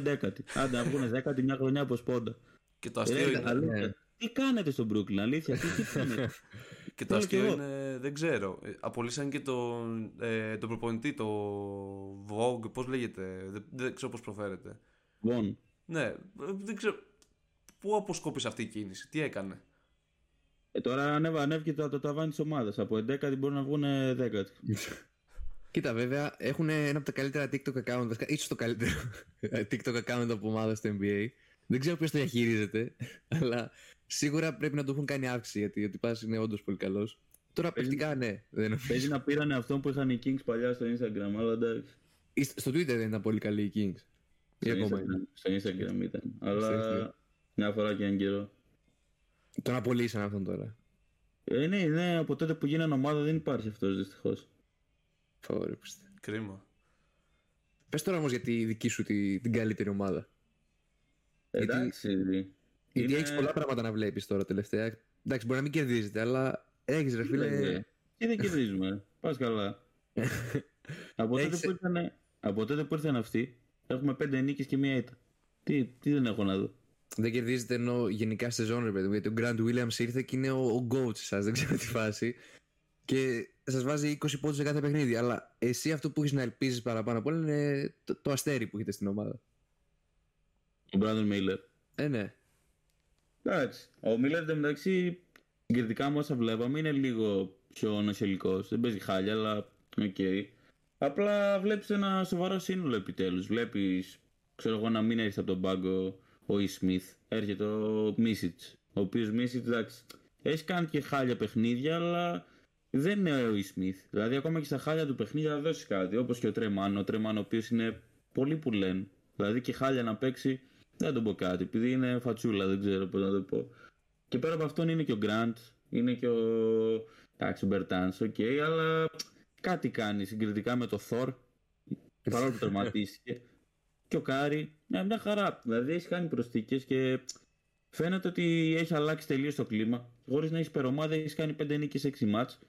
Άντε να βγουν 10 μια χρονιά από σπόντα. Και το αστείο είναι. Αλήθεια. Τι κάνετε στον Brooklyn, αλήθεια, τι, τι κάνετε; και το αστείο είναι, δεν ξέρω. Ε, απολύσαν και τον, ε, τον προπονητή, το Vogue, πώς λέγεται, δεν, δεν ξέρω πώς προφέρεται. Von. Ναι, ε, δεν ξέρω. Πού αποσκόπησε αυτή η κίνηση, τι έκανε; Ε, τώρα ανέβα, ανέβηκε το, το ταβάνι της ομάδας. Από 11 μπορεί να βγουν 10. Κοίτα, βέβαια έχουν ένα από τα καλύτερα TikTok account, ίσως το καλύτερο TikTok account από ομάδα στο NBA. Δεν ξέρω ποιος το διαχειρίζεται, αλλά σίγουρα πρέπει να το έχουν κάνει αύξηση γιατί ο τυπάς είναι όντως πολύ καλός. Τώρα παιχτικά ναι. Δεν Παίζει να πήρανε αυτό που είχαν οι Kings παλιά στο Instagram, αλλά εντάξει. Στο Twitter δεν ήταν πολύ καλοί οι Kings. Ή ακόμα είναι. Στο Instagram ήταν. Αλλά μια φορά και έναν καιρό. Τον απολύσαν αυτόν τώρα. Ε, ναι, ναι, από τότε που γίνανε ομάδα δεν υπάρχει αυτός δυστυχώς. Φαβορήστε. Κρίμα. Πες τώρα όμως για τη δική σου τη, την καλύτερη ομάδα. Εντάξει. Γιατί, γιατί έχεις πολλά πράγματα να βλέπεις τώρα τελευταία. Εντάξει, μπορεί να μην κερδίζετε, αλλά έχεις ρε φίλε. Και δεν κερδίζουμε. Πας καλά. από, τότε που ήρθαν, από τότε που ήρθαν αυτοί, έχουμε πέντε νίκες και μία ήττα. Τι, τι δεν έχω να δω. Δεν κερδίζετε ενώ γενικά σε ζώνη, παιδί Γιατί ο Grant Williams ήρθε και είναι ο, ο coach σας, δεν ξέρω τι φάση. Και σας βάζει 20 πόντους σε κάθε παιχνίδι. Αλλά εσύ αυτό που έχεις να ελπίζεις παραπάνω από όλα είναι το, το αστέρι που έχετε στην ομάδα. Ο Brandon Miller. Ε, ναι. Εντάξει. Ο Miller εντωμεταξύ συγκριτικά με όσα βλέπαμε είναι λίγο πιο νοσηλικό. Δεν παίζει χάλια, αλλά ok. Okay. Απλά βλέπεις ένα σοβαρό σύνολο επιτέλους. Βλέπεις, ξέρω εγώ, να μην έρθει από τον πάγκο ο Ish Smith. Έρχεται ο Μίσιτς. Ο οποίος Μίσιτς, εντάξει, έχει κάνει και χάλια παιχνίδια, αλλά δεν είναι ο Ish Smith. Δηλαδή, ακόμα και στα χάλια του παιχνίδια θα δώσει κάτι. Όπως και ο Τρεμάν. Ο Tre Mann, ο οποίος είναι πολύ που λένε. Δηλαδή, και χάλια να παίξει, δεν τον πω κάτι. Επειδή είναι φατσούλα, δεν ξέρω πώς να το πω. Και πέρα από αυτόν είναι και ο Γκραντ, είναι και ο. Εντάξει, ο Μπερτάν, ok, okay, αλλά κάτι κάνει συγκριτικά με το Θόρ. Παρόλο που τερματίστηκε. και ο Κάρι, μια, μια χαρά. Δηλαδή έχει κάνει προσθήκες και φαίνεται ότι έχει αλλάξει τελείως το κλίμα. Χωρίς να έχεις υπερομάδα, έχεις κάνει 5 νίκες 6 μάτς.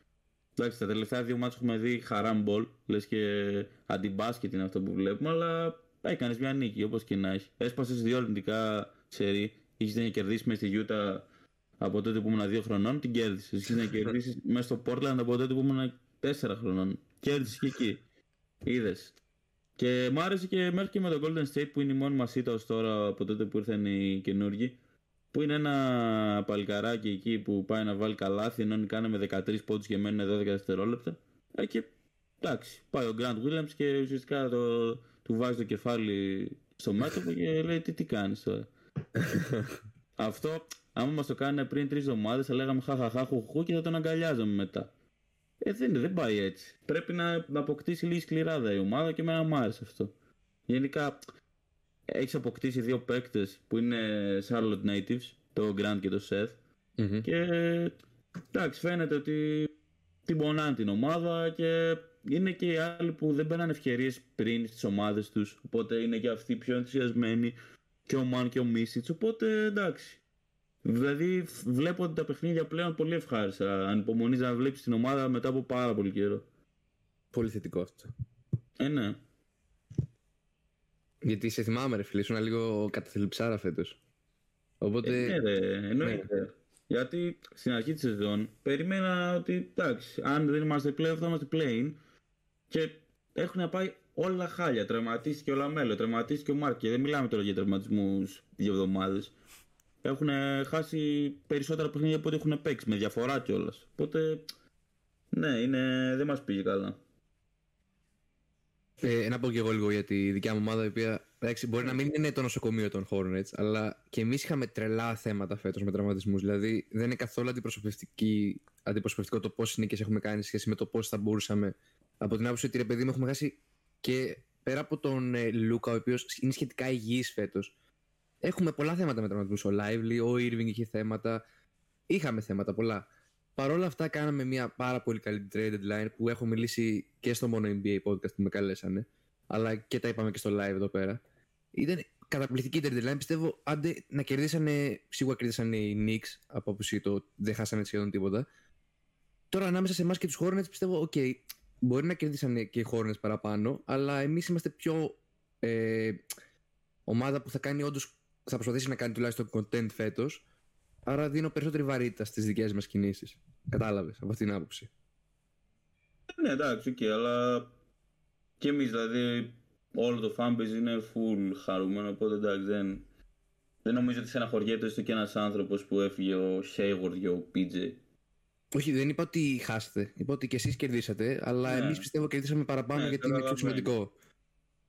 Εντάξει, τα τελευταία δύο μάτς έχουμε δει χαράμ μπολ. Λες και αντιμπάσκετ είναι αυτό που βλέπουμε, αλλά έκανες μια νίκη όπως και να έχεις. Έσπασες δύο αρνητικά σερή. Είχες να κερδίσεις μες στη Γιούτα από τότε που ήμουν δύο χρονών, την κέρδισες. Είχες να κερδίσεις μέσα στο Portland από τότε που ήμουν τέσσερα χρονών. Κέρδισε και εκεί. Είδες. Και μου άρεσε και μέχρι και με το Golden State που είναι η μόνη μας ήττα ω τώρα από τότε που ήρθαν οι καινούργοι. Που είναι ένα παλικαράκι εκεί που πάει να βάλει καλάθι ενώ κάναμε 13 πόντους και μένουν 12 δευτερόλεπτα. Ε, και εντάξει, πάει ο Grant Williams και ουσιαστικά το, του βάζει το κεφάλι στο μέτωπο και λέει τι, τι κάνεις τώρα; Αυτό, άμα μας το κάνει πριν τρεις εβδομάδες, θα λέγαμε χαχαχά, χουχού και θα τον αγκαλιάζαμε μετά. Ε, δεν, δεν πάει έτσι. Πρέπει να, να αποκτήσει λίγη σκληράδα η ομάδα και εμένα μου άρεσε αυτό. Γενικά, έχεις αποκτήσει δύο παίκτες που είναι Charlotte Natives, το Grant και το Seth. mm Και εντάξει, φαίνεται ότι την πονάνε την ομάδα και είναι και οι άλλοι που δεν παίρνουν ευκαιρίες πριν στις ομάδες τους. Οπότε είναι και αυτοί πιο ενθουσιασμένοι. Και ο Μαν και ο Μίσιτ. Οπότε εντάξει. Δηλαδή βλέπω ότι τα παιχνίδια πλέον πολύ ευχάριστα. Ανυπομονείς να βλέπεις την ομάδα μετά από πάρα πολύ καιρό. Πολύ θετικό αυτό. Ε, ναι. Γιατί σε θυμάμαι, ρε φίλε, ήσουν λίγο καταθλιψάρα φέτος. Οπότε. Ε, ναι, ρε, εννοείται. Ναι. Γιατί στην αρχή της σεζόν περίμενα ότι εντάξει, αν δεν είμαστε πλέον, θα είμαστε play-in και έχουν πάει όλα χάλια. Τραυματίστηκε ο Λαμέλο, τραυματίστηκε ο Μαρκ. Δεν μιλάμε τώρα για τραυματισμούς δύο εβδομάδες. Έχουν χάσει περισσότερα παιχνίδια από ό,τι έχουν παίξει, με διαφορά κιόλας. Οπότε, ναι, είναι, δεν μας πήγε καλά. Ε, να πω και εγώ λίγο για τη δικιά μου ομάδα, η οποία εντάξει, μπορεί να μην είναι το νοσοκομείο των Hornets, αλλά και εμείς είχαμε τρελά θέματα φέτος με τραυματισμούς. Δηλαδή, δεν είναι καθόλου αντιπροσωπευτικό το πόσες νίκες έχουμε κάνει σχέση με το πώς θα μπορούσαμε. Από την άποψη ότι ρε παιδί μου έχουμε χάσει και πέρα από τον ε, Λούκα, ο οποίος είναι σχετικά υγιής φέτος, έχουμε πολλά θέματα με τραυματισμού. Ο Lively, ο Irving είχε θέματα. Είχαμε θέματα πολλά. Παρ' όλα αυτά, κάναμε μια πάρα πολύ καλή trade deadline που έχω μιλήσει και στο μόνο NBA podcast που με καλέσανε, αλλά και τα είπαμε και στο live εδώ πέρα. Ήταν καταπληκτική trade deadline. Πιστεύω, άντε να κερδίσανε, σίγουρα κερδίσανε οι Knicks από άποψη το δεν χάσανε σχεδόν τίποτα. Τώρα ανάμεσα σε εμάς και τους Hornets πιστεύω, ok, okay, μπορεί να κερδίσανε και οι Hornets παραπάνω, αλλά εμείς είμαστε πιο ε, ομάδα που θα κάνει όντως, θα προσπαθήσει να κάνει τουλάχιστον content φέτος. Άρα δίνω περισσότερη βαρύτητα στις δικές μας κινήσεις. Κατάλαβες από αυτήν την άποψη. Ναι, εντάξει, okay, αλλά και εμείς δηλαδή όλο το fanbase είναι full χαρούμενο. Οπότε εντάξει, δεν, δεν νομίζω ότι στεναχωριέται έστω και ένας άνθρωπος που έφυγε ο Hayward και ο PJ. Όχι, δεν είπα ότι χάσετε. Είπα ότι και εσείς κερδίσατε, αλλά ναι. εμείς πιστεύω κερδίσαμε παραπάνω ναι, γιατί είναι πιο σημαντικό.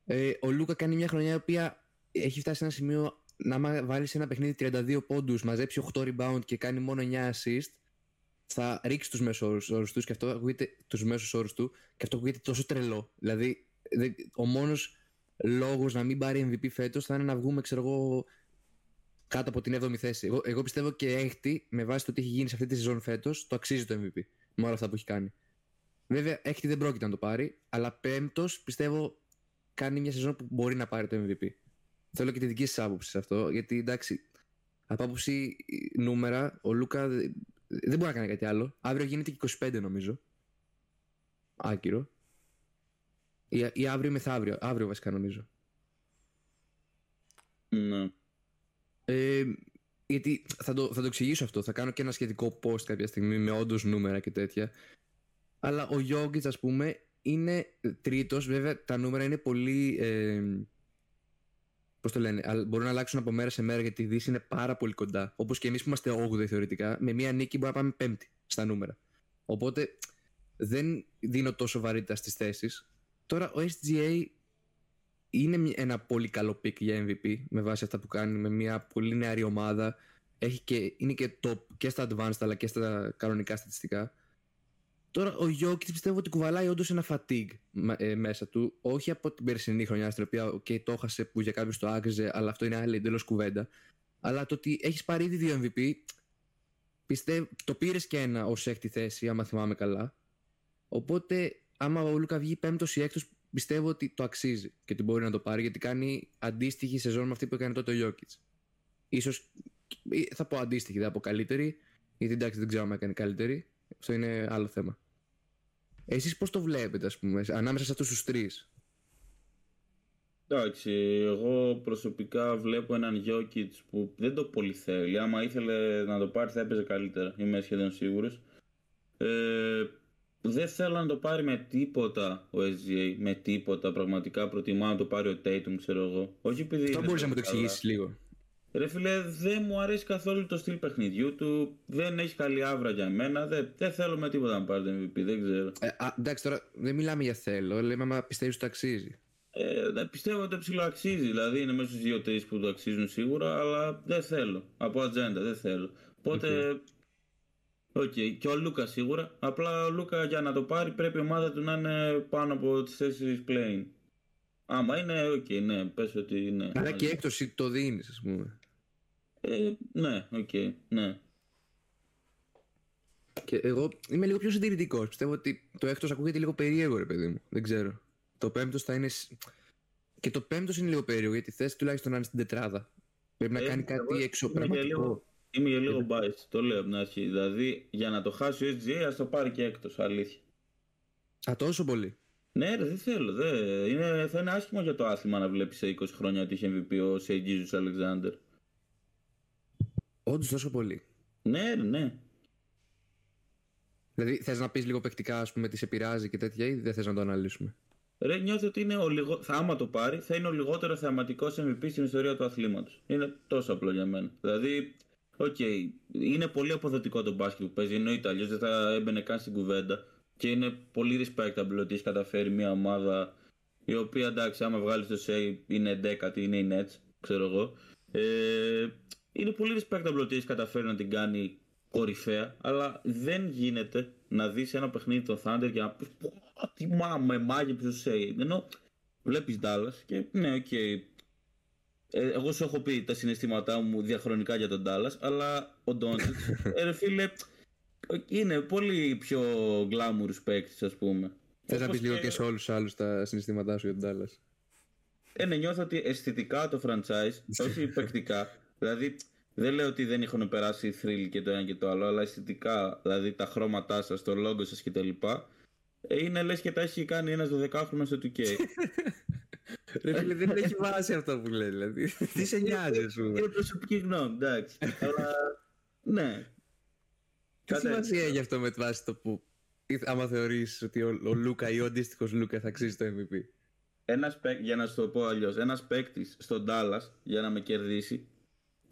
Ε, ο Λούκα κάνει μια χρονιά η οποία έχει φτάσει σε ένα σημείο να βάλεις σε ένα παιχνίδι 32 πόντους, μαζέψει 8 rebound και κάνει μόνο 9 assist, θα ρίξεις τους μέσους όρου τους και αυτό ακούγεται τους μέσους όρους του και αυτό ακούγεται τόσο τρελό. Δηλαδή, ο μόνος λόγος να μην πάρει MVP φέτος θα είναι να βγούμε, ξέρω εγώ, κάτω από την 7η θέση. Εγώ, εγώ πιστεύω και έκτη, με βάση το τι έχει γίνει σε αυτή τη σεζόν φέτος, το αξίζει το MVP. Με όλα αυτά που έχει κάνει. Βέβαια, έκτη δεν πρόκειται να το πάρει, αλλά πέμπτος πιστεύω κάνει μια σεζόν που μπορεί να πάρει το MVP. Θέλω και τη δική σας άποψη σε αυτό, γιατί εντάξει, από άποψη νούμερα, ο Λούκα δεν μπορεί να κάνει κάτι άλλο. Αύριο γίνεται και 25 νομίζω. Άκυρο. Ή, ή αύριο μεθαύριο. Αύριο βασικά νομίζω. Ναι. Ε, γιατί θα το, θα το εξηγήσω αυτό. Θα κάνω και ένα σχετικό post κάποια στιγμή με όντως νούμερα και τέτοια. Αλλά ο Γιώργης ας πούμε είναι τρίτος. Βέβαια τα νούμερα είναι πολύ. Ε, Πώς το λένε, μπορούν να αλλάξουν από μέρα σε μέρα γιατί η Δύση είναι πάρα πολύ κοντά. Όπως και εμείς που είμαστε 8 θεωρητικά, με μία νίκη μπορεί να πάμε πέμπτη στα νούμερα. Οπότε δεν δίνω τόσο βαρύτητα στις θέσεις. Τώρα ο SGA είναι ένα πολύ καλό pick για MVP με βάση αυτά που κάνει με μια πολύ νεαρή ομάδα. Έχει και, είναι και top και στα advanced αλλά και στα κανονικά στατιστικά. Τώρα ο Γιώκη πιστεύω ότι κουβαλάει όντως ένα fatigue ε, μέσα του. Όχι από την περσινή χρονιά στην οποία okay, το έχασε που για κάποιους το άκριζε, αλλά αυτό είναι άλλη εντελώς κουβέντα. Αλλά το ότι έχεις πάρει ήδη δύο MVP, πιστεύω, το πήρες και ένα ως έκτη θέση, άμα θυμάμαι καλά. Οπότε, άμα ο Λούκα βγει πέμπτος ή έκτος, πιστεύω ότι το αξίζει και ότι μπορεί να το πάρει γιατί κάνει αντίστοιχη σεζόν με αυτή που έκανε τότε ο Γιώκητς. σω θα πω αντίστοιχη, δεν θα πω καλύτερη, γιατί εντάξει δεν ξέρω αν έκανε καλύτερη. Αυτό είναι άλλο θέμα. Εσείς πώς το βλέπετε, ας πούμε, ανάμεσα σε αυτούς τους τρεις; Εντάξει, εγώ προσωπικά βλέπω έναν Γιώκητς που δεν το πολύ θέλει. Άμα ήθελε να το πάρει θα έπαιζε καλύτερα, είμαι σχεδόν σίγουρος. Ε, δεν θέλω να το πάρει με τίποτα ο SGA, με τίποτα. Πραγματικά προτιμά να το πάρει ο Tatum, ξέρω εγώ. Όχι επειδή. Αυτό μπορείς να μου το εξηγήσεις λίγο. Ρε φίλε, δεν μου αρέσει καθόλου το στυλ παιχνιδιού του. Δεν έχει καλή αύρα για μένα. Δεν, δεν θέλω με τίποτα να πάρει το MVP. Δεν ξέρω. Ε, α, εντάξει, τώρα δεν μιλάμε για θέλω. Λέμε άμα πιστεύεις ότι το αξίζει. Ε, πιστεύω ότι το ψιλοαξίζει. Δηλαδή είναι μέσα στους δύο-τρεις που το αξίζουν σίγουρα. Αλλά δεν θέλω. Από ατζέντα δεν θέλω. Οπότε. Ok. Okay. Και ο Λούκα σίγουρα. Απλά ο Λούκα για να το πάρει πρέπει η ομάδα του να είναι πάνω από τις θέσεις play-in. Άμα είναι, ok, okay, ναι, πες ότι είναι. Άρα και έκτος το δίνεις, ας πούμε. Ε, ναι, ok, okay, ναι. Και εγώ είμαι λίγο πιο συντηρητικός. Πιστεύω ότι το έκτος ακούγεται λίγο περίεργο, ρε παιδί μου. Δεν ξέρω. Το πέμπτος θα είναι. Και το πέμπτος είναι λίγο περίεργο γιατί θες τουλάχιστον να είναι στην τετράδα. Πρέπει να ε, κάνει κάτι εξωπραγματικό. Είμαι για λίγο biased, το λέω από την αρχή. Δηλαδή για να το χάσει ο SGA, ας το πάρει και έκτος, αλήθεια. Α, τόσο πολύ. Ναι, ρε, δεν θέλω. Δε. Είναι, θα είναι άσχημο για το άθλημα να βλέπεις σε 20 χρόνια ότι είχε MVP ο Shai Alexander. Όντως τόσο πολύ. Ναι, ναι. Δηλαδή, θες να πεις λίγο παικτικά, ας πούμε, τι σε πειράζει και τέτοια, ή δεν θες να το αναλύσουμε; Ρε, νιώθω ότι είναι ο λιγο... θα, άμα το πάρει, θα είναι ο λιγότερο θεαματικός MVP στην ιστορία του αθλήματος. Είναι τόσο απλό για μένα. Δηλαδή, ok, okay, είναι πολύ αποδοτικό το μπάσκετ που παίζει. Εννοείται, αλλιώς δεν θα έμπαινε καν στην κουβέντα. Και είναι πολύ respectable ότι έχεις καταφέρει μια ομάδα η οποία εντάξει, άμα βγάλεις το say είναι 10 είναι η Nets, ξέρω εγώ. Ε, είναι πολύ respectable ότι έχει καταφέρει να την κάνει κορυφαία, αλλά δεν γίνεται να δεις ένα παιχνίδι των Thunder και να πεις Τι μα με μάγει που σου say. Ενώ βλέπεις Dallas και ναι, οκ. Okay. Ε, εγώ σου έχω πει τα συναισθήματά μου διαχρονικά για τον Dallas, αλλά ο Ντόντζιτ, ε, φίλε, είναι πολύ πιο glamorous παίκτης, ας πούμε. Θες να πεις λίγο και σε όλους τους άλλους τα συναισθήματά σου για τον Dallas. Ε, ναι, νιώθω ότι αισθητικά το franchise, όχι παικτικά. Δηλαδή, δεν λέω ότι δεν έχουν περάσει thrill και το ένα και το άλλο, αλλά αισθητικά, δηλαδή τα χρώματά σας, το λόγο σας κτλ. Ε, είναι λες και τα έχει κάνει ένας 12χρονο στο 2K. Ρε φίλε, δεν έχει βάση αυτό που λέει, δηλαδή. Τι σε νοιάζει, σου. Είναι προσωπική γνώμη, εντάξει. Αλλά ναι, τι σημασία έχει αυτό με βάση το που άμα θεωρείς ότι ο, ο Λούκα ή ο αντίστοιχος Λούκα θα αξίζει το MVP. Ένας, για να σου το πω αλλιώς, ένας παίκτης στον Dallas για να με κερδίσει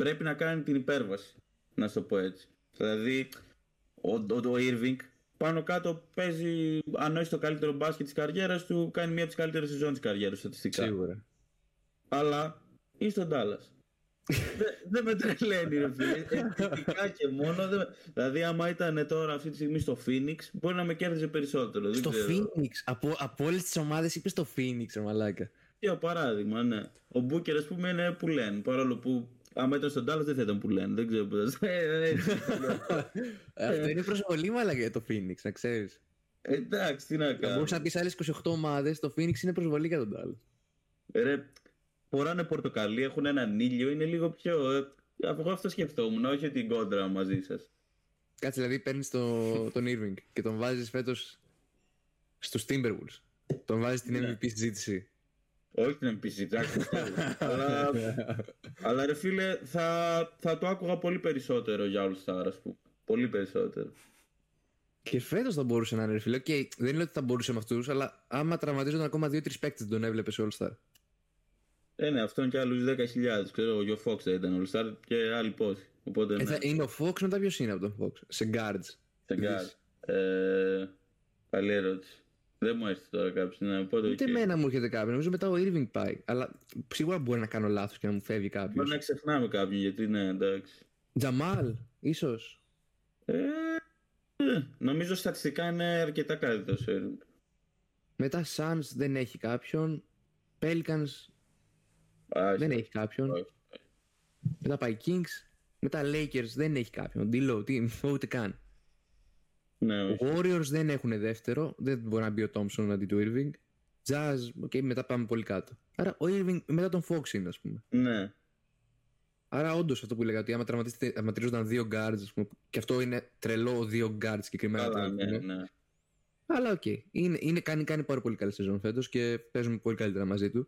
πρέπει να κάνει την υπέρβαση. Να σου το πω έτσι. Δηλαδή, ο, ο, ο Irving πάνω κάτω παίζει, αν όχι το καλύτερο μπάσκετ της καριέρας του, κάνει μία από τις καλύτερες σεζόν της καριέρας στατιστικά. Σίγουρα. Αλλά είναι στον Dallas δεν με τρελαίνει, ρε φίλε. και μόνο. Δηλαδή, άμα ήταν τώρα αυτή τη στιγμή στο Phoenix, μπορεί να με κέρδιζε περισσότερο. Στο Phoenix. Από, από όλες τις ομάδες είπες στο Phoenix, ρε μαλάκα. Για παράδειγμα, ναι. Ο Μπούκερ, ας πούμε, είναι που λένε. Παρόλο που άμα ήταν στον Dallas δεν θα ήταν που λένε. Δεν ξέρω πώ. Αυτό είναι προσβολή μάλλον για το Phoenix, να ξέρει. Εντάξει, τι να κάνω. Μπορούσα να πει άλλε 28 ομάδε, το Phoenix είναι προσβολή για τον Dallas. Ρε, φοράνε πορτοκαλί, έχουν έναν ήλιο, είναι λίγο πιο. Ε, εγώ αυτό σκεφτόμουν, όχι ότι κόντρα μαζί σα. Κάτσε, δηλαδή παίρνει το, τον Irving και τον βάζει φέτο στου Timberwolves. Τον βάζει στην MVP συζήτηση. Όχι την MVP συζήτηση, αλλά, αλλά ρε φίλε, θα, θα το άκουγα πολύ περισσότερο για All Star, ας πούμε. Πολύ περισσότερο. Και φέτος θα μπορούσε να είναι ρε φίλε. Okay, δεν είναι ότι θα μπορούσε με αυτούς, αλλά άμα τραυματίζονταν ακόμα δύο-τρεις παίκτες τον έβλεπες σε All Star. Ε, ναι, αυτόν και άλλους 10.000. Ξέρω εγώ, ο Fox θα ήταν All Star και άλλοι πόσοι. Οπότε, ε, ναι. είναι ο Fox, μετά ποιος είναι από τον Fox; Σε guards. Σε guards. Ε, καλή ερώτηση. Δεν μου έρθει τώρα κάποιος να πω Ούτε εμένα μου έρχεται κάποιος. Νομίζω μετά ο Irving πάει. Αλλά σίγουρα μπορεί να κάνω λάθος και να μου φεύγει κάποιος. Μπορεί να ξεχνάμε κάποιον γιατί ναι, εντάξει. Τζαμάλ, ίσως. Ε, ε, νομίζω στατιστικά είναι αρκετά καλύτερος ο Irving. Μετά Suns δεν έχει κάποιον. Pelicans δεν έχει κάποιον. Μετά πάει Kings. Μετά Lakers δεν έχει κάποιον. Dilo, τι, ούτε καν. Ναι, όχι. Warriors δεν έχουν δεύτερο. Δεν μπορεί να μπει ο Thompson αντί του Irving. Jazz, okay, μετά πάμε πολύ κάτω. Άρα ο Irving μετά τον Fox είναι, ας πούμε. Ναι. Άρα όντως αυτό που λέγατε, άμα τραυματίζονταν δύο guards, ας πούμε, και αυτό είναι τρελό δύο guards συγκεκριμένα. Καλά, ναι, ναι. Αλλά ok. Okay. Είναι, είναι, κάνει, κάνει πάρα πολύ καλή σεζόν φέτος και παίζουμε πολύ καλύτερα μαζί του.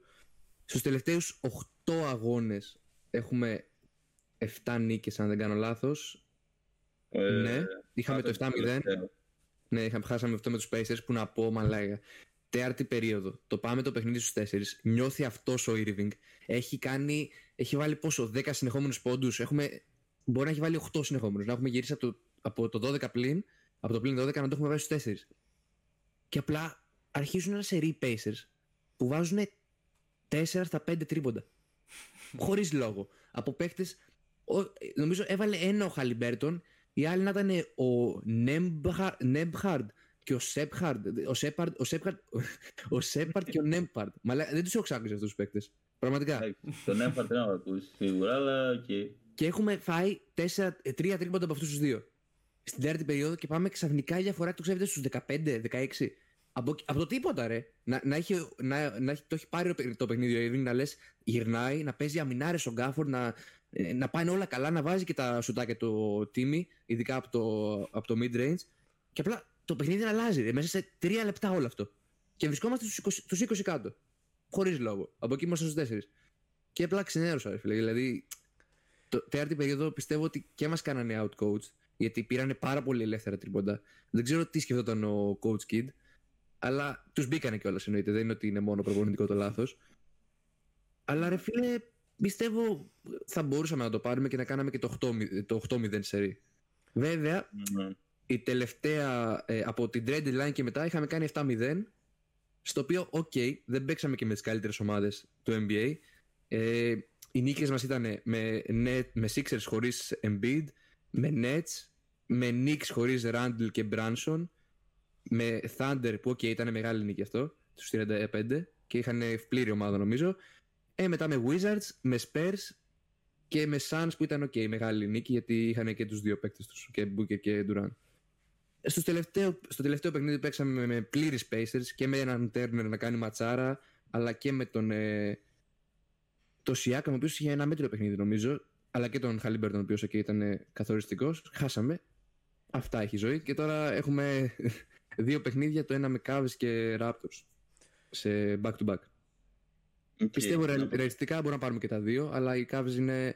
Στους τελευταίους 8 αγώνες έχουμε 7 νίκες αν δεν κάνω λάθος. Ε, ναι, είχαμε το 7-0. Ναι, είχαμε, χάσαμε αυτό με τους Pacers που να πω μαλάκα. Τέταρτη περίοδο. Το πάμε το παιχνίδι στους 4. Νιώθει αυτός ο Irving. Έχει κάνει, έχει βάλει πόσο, 10 συνεχόμενους πόντους. Έχουμε, μπορεί να έχει βάλει 8 συνεχόμενους. Να έχουμε γυρίσει από το, από το 12 πλην, από το πλήν 12 να το έχουμε βάλει στους 4. Και απλά αρχίζουν ένα σερί Pacers που βάζουν 4 στα 5 τρίποντα. Χωρίς λόγο. Από παίχτε νομίζω έβαλε ένα ο Χαλιμπέρτον, οι άλλοι να ήταν ο Νέμπχαρντ και ο Σέπχαρντ. Ο Σέπαρντ, ο Σέπαρντ, ο Σέπαρντ και ο Νέμπαρντ. Μα δεν τους έχω ξάκουσει αυτούς τους παίκτες. Πραγματικά. Ε, το Νέμπαρντ δεν έχω ακούσει σίγουρα, αλλά και. Και έχουμε φάει τέσσερα, τρία τρίποντα από αυτούς τους δύο. Στην τέταρτη περίοδο και πάμε ξαφνικά η διαφορά του ξέρετε στους 15-16. Από, από το τίποτα, ρε. Να, να, έχει, να, να έχει, το έχει πάρει το παιχνίδι ο Irving, να λες γυρνάει, να παίζει αμυνάρε ο Γκάφορ, να, ε, να πάνε όλα καλά, να βάζει και τα σουτάκια το τίμη, ειδικά από το, από το mid range. Και απλά το παιχνίδι αλλάζει ρε, μέσα σε τρία λεπτά όλο αυτό. Και βρισκόμαστε στους 20, 20 κάτω. Χωρίς λόγο. Από εκεί ήμασταν στους 4. Και απλά ξενέρωσα, ρε φίλε. Δηλαδή, το τέταρτη περίοδο πιστεύω ότι και μας κάνανε outcoach, γιατί πήρανε πάρα πολύ ελεύθερα τρίποντα. Δεν ξέρω τι σκεφτόταν ο coach Kidd, αλλά τους μπήκανε κιόλας εννοείται. Δεν είναι ότι είναι μόνο προπονητικό το λάθος. Αλλά ρε φίλε, πιστεύω θα μπορούσαμε να το πάρουμε και να κάναμε και το 8-0 το 8 σερί. Βέβαια, mm-hmm. η τελευταία ε, από την trade deadline και μετά είχαμε κάνει 7-0. Στο οποίο, ok, okay, δεν παίξαμε και με τις καλύτερες ομάδες του NBA. Ε, οι νίκες μας ήταν με, Nets, με Sixers χωρίς Embiid, με Nets, με Knicks χωρίς Randall και Brunson, με Thunder που, οκ, ήταν μεγάλη νίκη αυτό, στους 35 και είχαν πλήρη ομάδα νομίζω. Ε, μετά με Wizards, με Spurs και με Suns που ήταν ok, μεγάλη νίκη γιατί είχαν και τους δύο παίκτες τους, και Booker και Durant. Στο τελευταίο, στο τελευταίο παιχνίδι παίξαμε με, με πλήρεις Pacers και με έναν Turner να κάνει ματσάρα, αλλά και με τον ε, το Siakam, ο οποίος είχε ένα μέτριο παιχνίδι νομίζω, αλλά και τον Halliburton, ο οποίος okay, ήταν καθοριστικός. Χάσαμε. Αυτά έχει ζωή. Και τώρα έχουμε δύο παιχνίδια, το ένα με Cavs και Raptors σε back-to-back. Okay. Πιστεύω ρε, ρεαλιστικά μπορούμε να πάρουμε και τα δύο, αλλά οι Cavs είναι...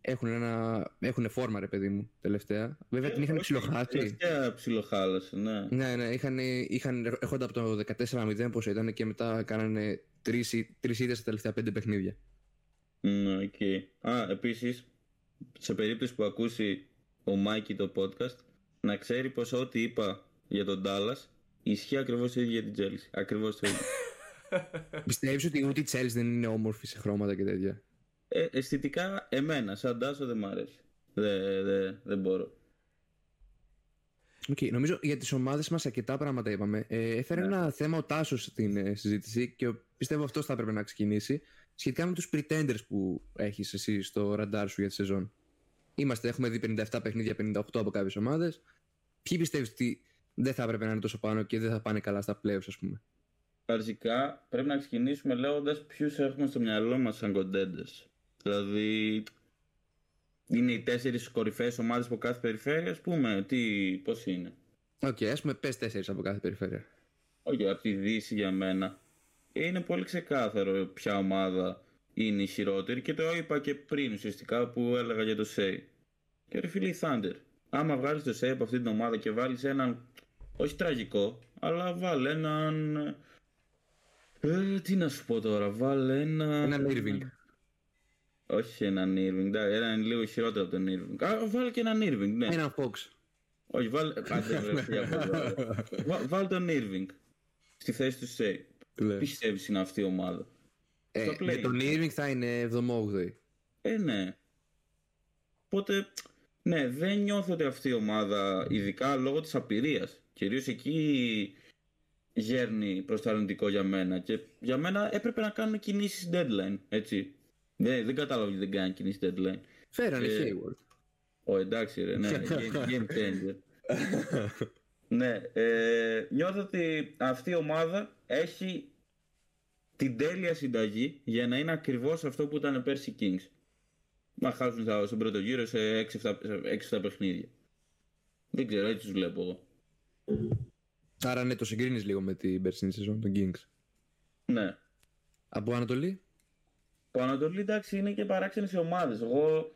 Έχουν, ένα... έχουν φόρμα ρε παιδί μου τελευταία. Βέβαια την είχαν ψιλοχάσει. Τελευταία ψιλοχάλασε, ναι. Ναι, ναι, είχαν, είχαν έρχονται από το 14-0 πόσο ήταν και μετά κάνανε τρεις, τρεις ήττες στα τελευταία πέντε παιχνίδια. Ναι, ok. Okay. Α, επίσης, σε περίπτωση που ακούσει ο Μάικη το podcast, να ξέρει πως ό,τι είπα για τον Dallas ισχύει ακριβώς το ίδιο για την Chelsea. Ακριβώς το ίδιο. Πιστεύεις ότι ούτε η Chelsea δεν είναι όμορφη σε χρώματα και τέτοια; Ε, αισθητικά, εμένα, σαν Τάσο δεν μ' αρέσει. Δεν, δεν, δεν μπορώ. Okay, νομίζω για τις ομάδες μας αρκετά πράγματα είπαμε. Ε, έφερε ναι. ένα θέμα ο Τάσος στην ε, συζήτηση και πιστεύω αυτός θα έπρεπε να ξεκινήσει. Σχετικά με τους pretenders που έχεις εσύ στο ραντάρ σου για τη σεζόν. Είμαστε, έχουμε δει 57 παιχνίδια, 58 από κάποιες ομάδες. Ποιοι πιστεύεις ότι δεν θα έπρεπε να είναι τόσο πάνω και δεν θα πάνε καλά στα playoffs, ας πούμε; Αρχικά πρέπει να ξεκινήσουμε λέγοντας ποιους έχουμε στο μυαλό μας σαν contenders. Δηλαδή, είναι οι τέσσερις κορυφαίες ομάδες από κάθε περιφέρεια, ας πούμε. Τι, πώς είναι; OK, okay, ας πούμε, πες τέσσερις από κάθε περιφέρεια. Όχι, okay, από τη Δύση για μένα. Είναι πολύ ξεκάθαρο ποια ομάδα είναι ισχυρότερη και το είπα και πριν ουσιαστικά που έλεγα για το Shai. Και ρε φίλε, η Thunder. Άμα βγάλεις το Shai από αυτή την ομάδα και βάλεις έναν. Όχι τραγικό, αλλά βάλει έναν. Ε, τι να σου πω τώρα, βάλε ένα. Έναν Irving. Όχι έναν Irving, έναν λίγο χειρότερο από τον Irving. Α, βάλε και έναν Irving, ναι. Έναν Fox. Όχι, βάλε. βάλε τον Irving στη θέση του Σέι. Πιστεύεις είναι αυτή η ομάδα; Ε, με τον Irving θα είναι 7 Ε, ναι. Οπότε, ναι, δεν νιώθω ότι αυτή η ομάδα, ειδικά λόγω της απειρίας, κυρίως εκεί γέρνει προς το αρνητικό για μένα και για μένα έπρεπε να κάνουν κινήσεις deadline, έτσι. Δεν, δεν κατάλαβα ότι δεν κάνει κινήσεις deadline. Φέρανε ε, Hayward. Ω, εντάξει ρε, ναι, game, changer. ναι, ε, νιώθω ότι αυτή η ομάδα έχει την τέλεια συνταγή για να είναι ακριβώς αυτό που ήταν πέρσι Kings. Να χάσουν στον πρώτο γύρο σε 6-7 παιχνίδια. Δεν ξέρω, έτσι τους βλέπω εγώ. Άρα ναι, το συγκρίνεις λίγο με την περσινή σεζόν, τον Kings. Ναι. Από Ανατολή; Από Ανατολή, εντάξει, είναι και παράξενες οι ομάδες. Εγώ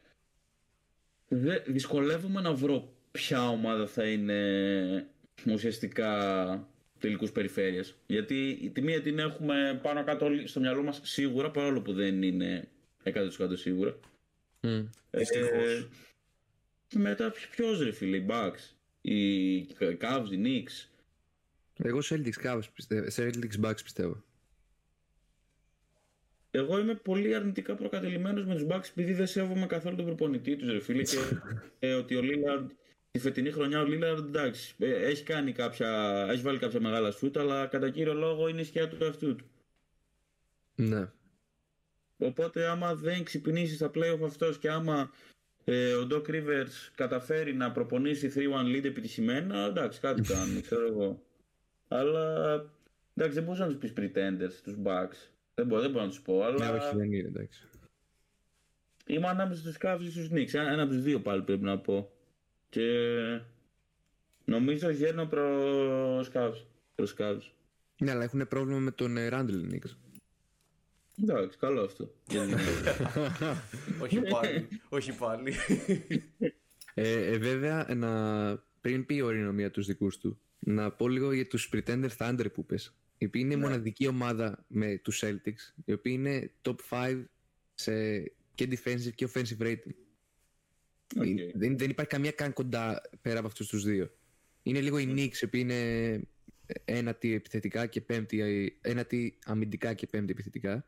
δε, δυσκολεύομαι να βρω ποια ομάδα θα είναι ουσιαστικά τελικούς περιφέρειες. Γιατί η τιμή την έχουμε πάνω κάτω στο μυαλό μας σίγουρα, παρόλο που δεν είναι 100% σίγουρα. Mm, ε, μετά ποιος ρε φίλε, οι Bucks, οι Cavs, οι Knicks, εγώ Celtics Cavs πιστεύω. Celtics Bucks πιστεύω. Εγώ είμαι πολύ αρνητικά προκατελημένο με τους Bucks επειδή δεν σέβομαι καθόλου τον προπονητή τους, ρε φίλε. Και ε, ότι ο Λίλαρντ τη φετινή χρονιά ο Λίλαρντ εντάξει, ε, έχει, κάνει κάποια, έχει βάλει κάποια μεγάλα σούτ, αλλά κατά κύριο λόγο είναι η σκιά του εαυτού του. Ναι. Οπότε άμα δεν ξυπνήσεις στα playoff αυτός και άμα ε, ο Doc Rivers καταφέρει να προπονήσει 3-1 lead επιτυχημένα, εντάξει, κάτι κάνει, ξέρω εγώ. Αλλά εντάξει, δεν μπορούσα να τους πεις pretenders τους Bucks. Δεν μπορώ, δεν μπορώ να τους πω. Αλλά... Ναι, όχι, δεν είναι εντάξει. Είμαι ανάμεσα στους Cavs ή στους Knicks. Ένα, ένα από τους δύο πάλι πρέπει να πω. Και νομίζω γέρνω προς Cavs. Προς Cavs. Ναι, αλλά έχουν πρόβλημα με τον Randall Knicks. Εντάξει, καλό αυτό. όχι πάλι. όχι πάλι. ε, ε, βέβαια, να... πριν πει ο μία τους δικούς του, να πω λίγο για τους Pretender Thunder που πες. Η οποία είναι η ναι. μοναδική ομάδα με τους Celtics, η οποία είναι top 5 σε και defensive και offensive rating. Okay. Δεν, δεν υπάρχει καμία καν κοντά πέρα από αυτούς τους δύο. Είναι λίγο η Knicks, η οποία είναι ένατη επιθετικά και πέμπτη, ένατη αμυντικά και πέμπτη επιθετικά.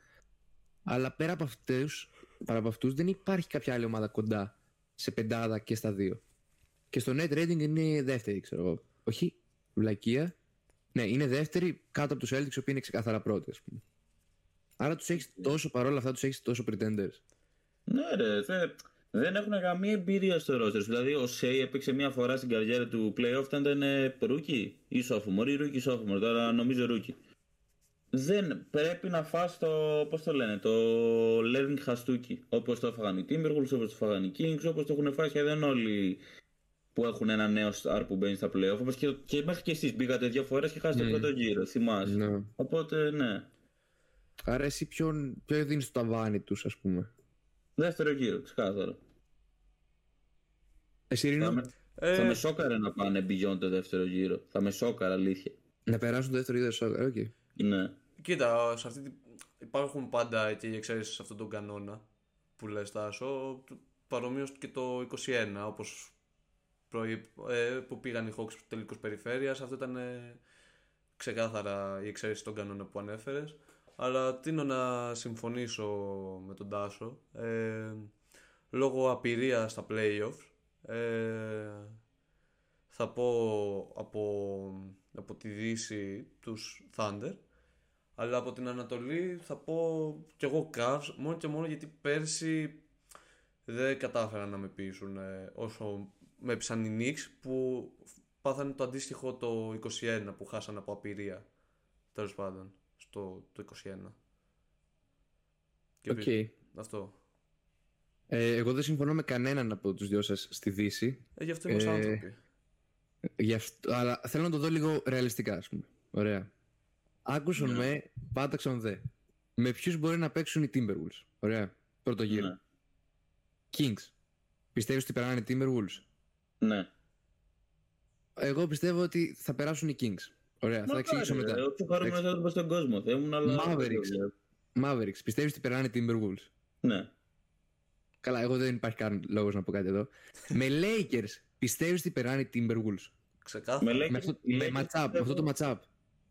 Αλλά πέρα από αυτούς, πέρα από αυτούς δεν υπάρχει κάποια άλλη ομάδα κοντά σε πεντάδα και στα δύο. Και στο net rating είναι δεύτερη, ξέρω εγώ. Όχι βλακεία. Ναι, είναι δεύτερη κάτω από τους Celtics, οι οποίοι είναι ξεκάθαρα πρώτοι, ας πούμε. Άρα τους έχεις τόσο παρόλα αυτά, τους έχεις τόσο pretenders. Ναι, ρε, θε, δεν έχουν καμία εμπειρία στο roster. Δηλαδή, ο Shai έπαιξε μία φορά στην καριέρα του playoff όταν ήταν rookie ή sophomore ή rookie sophomore. Τώρα νομίζω rookie. Δεν πρέπει να φας το, πώς το λένε, το learning χαστούκι. Όπως το έφαγαν οι Timberwolves, όπως το έφαγαν οι Kings, όπως το έχουν φάει σχεδόν όλοι που έχουν ένα νέο star που μπαίνει στα playoff. Όπως και, και μέχρι και εσείς μπήκατε δύο φορές και χάσατε mm. πρώτο γύρο, θυμάσαι. Ναι. Οπότε, ναι. Άρα εσύ ποιον, ποιο δίνεις το ταβάνι τους, ας πούμε; Δεύτερο γύρο, ξεκάθαρα. Εσύ Ρίνο. Θα, με, ε... θα με σόκαρε να πάνε beyond το δεύτερο γύρο. Θα με σόκαρα, αλήθεια. Να περάσουν το δεύτερο γύρο σόκαρα, okay. Ναι. Κοίτα, σε αυτή, υπάρχουν πάντα και οι εξαίρεσεις σε αυτόν τον κανόνα που λες Τάσο, παρομοίως και το 21, όπως ε, που πήγαν οι Hawks τελικούς περιφέρειας. Αυτό ήταν ε, ξεκάθαρα η εξαίρεση των κανόνα που ανέφερες. Αλλά τίνω να συμφωνήσω με τον Τάσο. Ε, λόγω απειρία στα playoffs ε, θα πω από, από τη Δύση τους Thunder Αλλά από την Ανατολή θα πω κι εγώ Cavs μόνο και μόνο γιατί πέρσι δεν κατάφεραν να με πείσουν ε, όσο με έπεισαν οι Knicks που πάθανε το αντίστοιχο το 21 που χάσανε από απειρία. Τέλος πάντων, στο το 21. OK. Okay. Αυτό. Ε, εγώ δεν συμφωνώ με κανέναν από τους δυο σας στη Δύση. Ε, γι' αυτό είμαστε ε, άνθρωποι. Γι αυτό, αλλά θέλω να το δω λίγο ρεαλιστικά, ας πούμε. Ωραία. Άκουσον ναι. μεν, πάταξον δε. Με ποιους μπορεί να παίξουν οι Timberwolves. Ωραία. Πρώτο γύρο. Ναι. Kings. Πιστεύεις ότι περνάνε οι Timberwolves; Ναι. Εγώ πιστεύω ότι θα περάσουν οι Kings. Ωραία, Μα θα εξηγήσω μετά. Εγώ πιο χαρούμενο άνθρωπο στον κόσμο. Θα ήμουν αλλά. Mavericks. Mavericks. Πιστεύεις ότι περνάνε οι Timberwolves; Ναι. Καλά, εγώ δεν υπάρχει καν λόγος να πω κάτι εδώ. με Lakers, πιστεύεις ότι περνάνε οι Timberwolves; Ξεκάθαρα. Με, με, αυτό, με, matchup, με αυτό το matchup.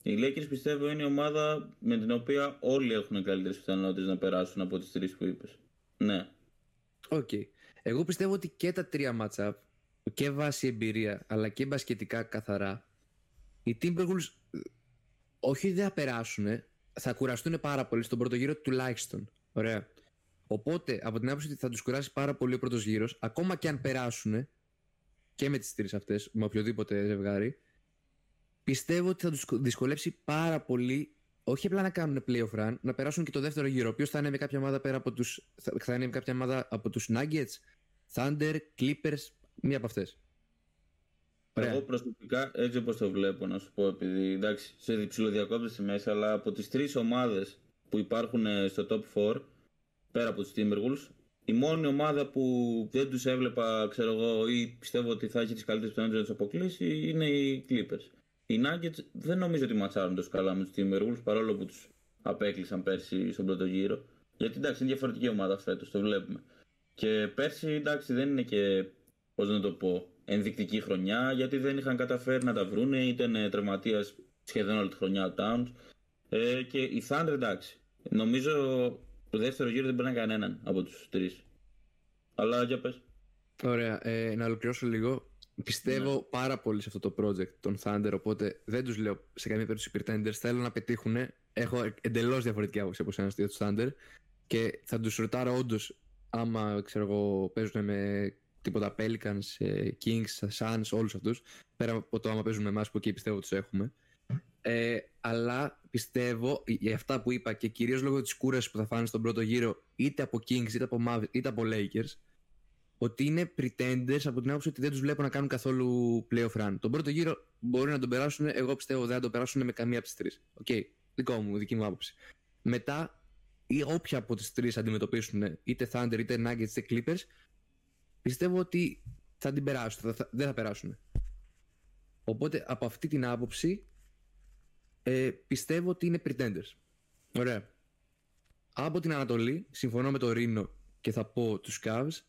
Οι Lakers πιστεύω είναι η ομάδα με την οποία όλοι έχουν καλύτερες πιθανότητες να περάσουν από τις τρεις που είπες. Ναι. OK. Okay. Εγώ πιστεύω ότι και τα τρία matchup και βάση εμπειρία αλλά και μπασκετικά καθαρά οι Timberwolves όχι δεν θα περάσουν, θα κουραστούν πάρα πολύ στον πρώτο γύρο τουλάχιστον. Ωραία. Οπότε από την άποψη ότι θα τους κουράσει πάρα πολύ ο πρώτος γύρος, ακόμα και αν περάσουν και με τις τρεις αυτές, με οποιοδήποτε ζευγάρι, πιστεύω ότι θα τους δυσκολέψει πάρα πολύ όχι απλά να κάνουν playoff run, να περάσουν και το δεύτερο γύρο. Ο οποίο θα είναι με κάποια ομάδα πέρα από τους. Θα είναι με κάποια ομάδα από τους Nuggets, Thunder, Clippers, μία από αυτές. Εγώ προσωπικά έτσι όπως το βλέπω, να σου πω, επειδή εντάξει, σε διψηλοδιακόπτεσαι μέσα, αλλά από τις τρεις ομάδες που υπάρχουν ε, στο top 4, πέρα από τους Timberwolves, η μόνη ομάδα που δεν τους έβλεπα, ξέρω εγώ, ή πιστεύω ότι θα έχει τις καλύτερες πιθανότητες να τους αποκλείσει είναι οι Clippers. Οι Nuggets δεν νομίζω ότι ματσάρουν τόσο καλά με τους Timberwolves παρόλο που τους απέκλεισαν πέρσι στον πρώτο γύρο. Γιατί εντάξει είναι διαφορετική ομάδα φέτος, το βλέπουμε. Και πέρσι εντάξει δεν είναι και, πώς να το πω, ενδεικτική χρονιά γιατί δεν είχαν καταφέρει να τα βρούνε, ήταν τραυματίας σχεδόν όλη τη χρονιά ο Towns. Ε, και η Thunder εντάξει. Νομίζω το δεύτερο γύρο δεν παίρνει κανέναν από τους τρεις. Αλλά για πες. Ωραία. Ε, να ολοκληρώσω λίγο. Πιστεύω ναι. πάρα πολύ σε αυτό το project των Thunder, οπότε δεν τους λέω σε καμία περίπτωση pretenders. Θέλω να πετύχουν. Έχω εντελώς διαφορετική άποψη από εσένα για τους Thunder και θα τους ρωτάρω όντως άμα ξέρω εγώ, παίζουν με τίποτα Pelicans, ε, Kings, Suns, όλους αυτούς. Πέρα από το άμα παίζουν με εμάς που εκεί πιστεύω τους έχουμε. Ε, αλλά πιστεύω για αυτά που είπα και κυρίως λόγω της κούρασης που θα φάνε στον πρώτο γύρο είτε από Kings είτε από, Mavericks, είτε από Lakers ότι είναι pretenders από την άποψη ότι δεν τους βλέπω να κάνουν καθόλου playoff run. Τον πρώτο γύρο μπορεί να τον περάσουν, εγώ πιστεύω δεν θα τον περάσουν με καμία από τις τρεις. OK, okay, δικό μου, δική μου άποψη. Μετά, ή όποια από τις τρεις αντιμετωπίσουν, είτε Thunder, είτε Nuggets, είτε Clippers, πιστεύω ότι θα την περάσουν, θα, δεν θα περάσουν. Οπότε από αυτή την άποψη ε, πιστεύω ότι είναι pretenders. Ωραία. Από την Ανατολή, συμφωνώ με το Ρήνο και θα πω τους Cavs,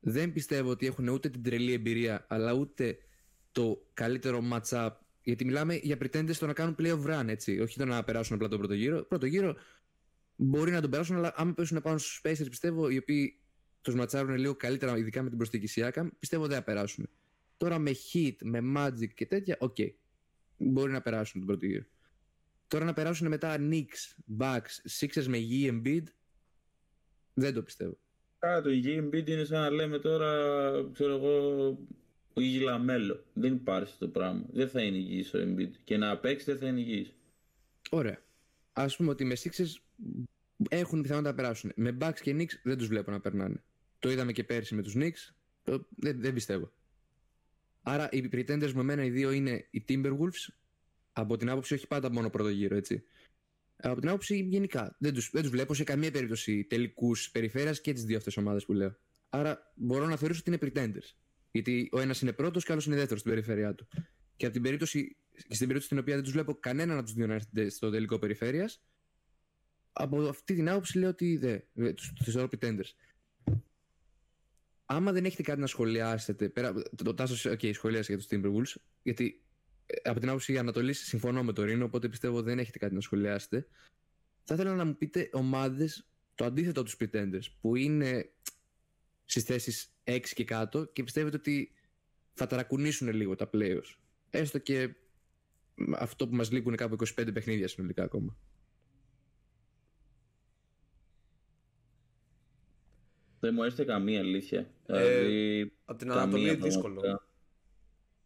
δεν πιστεύω ότι έχουν ούτε την τρελή εμπειρία, αλλά ούτε το καλύτερο match-up. Γιατί μιλάμε για pretenders στο να κάνουν playoff run, έτσι. Όχι το να περάσουν απλά τον πρώτο γύρο. Πρώτο γύρο μπορεί να τον περάσουν, αλλά άμα πέσουν πάνω στους Pacers, πιστεύω, οι οποίοι τους ματσάρουν λίγο καλύτερα, ειδικά με την προσθήκη Siakam, πιστεύω δεν θα περάσουν. Τώρα με Heat, με Magic και τέτοια, OK. Okay. Μπορεί να περάσουν τον πρώτο γύρο. Τώρα να περάσουν μετά Knicks, Bucks, Sixers με υγιή Embiid, δεν το πιστεύω. Κάτσε, υγιής Embiid είναι σαν να λέμε τώρα, ξέρω εγώ, ο LaMelo. Δεν υπάρχει το πράγμα. Δεν θα είναι υγιής ο Embiid. Και να παίξει δεν θα είναι υγιής. Ωραία. Ας πούμε ότι με Sixers έχουν πιθανότητα να περάσουν. Με Bucks και Knicks δεν τους βλέπω να περνάνε. Το είδαμε και πέρσι με τους Knicks. Δεν, δεν πιστεύω. Άρα οι pretenders με εμένα οι δύο είναι οι Timberwolves. Από την άποψη όχι πάντα μόνο πρώτο γύρο, έτσι. Από την άποψη γενικά. Δεν του δεν τους βλέπω σε καμία περίπτωση τελικούς περιφέρειας και τις δύο αυτές ομάδες που λέω. Άρα μπορώ να θεωρήσω ότι είναι pretenders. Γιατί ο ένας είναι πρώτος και ο άλλος είναι δεύτερος στην περιφέρειά του. Και από την περίπτωση, στην περίπτωση στην οποία δεν τους βλέπω κανέναν από τους δύο να έρθει στο τελικό περιφέρειας, από αυτή την άποψη λέω ότι δεν. Τους θεωρώ pretenders. Άμα δεν έχετε κάτι να σχολιάσετε, πέρα, το Τάσος, okay, σχολίασε για τους Timberwolves, γιατί από την άποψη Ανατολής συμφωνώ με το Ρήνο, οπότε πιστεύω δεν έχετε κάτι να σχολιάσετε. Θα ήθελα να μου πείτε ομάδες το αντίθετο από τους Pretenders, που είναι στις θέσεις 6 και κάτω και πιστεύετε ότι θα ταρακουνήσουν λίγο τα playoffs. Έστω και αυτό που μας λείπουν κάπου 25 παιχνίδια συνολικά ακόμα. Δεν μου έρθει καμία αλήθεια. Ε, δηλαδή, από την Ανατολή δύσκολο.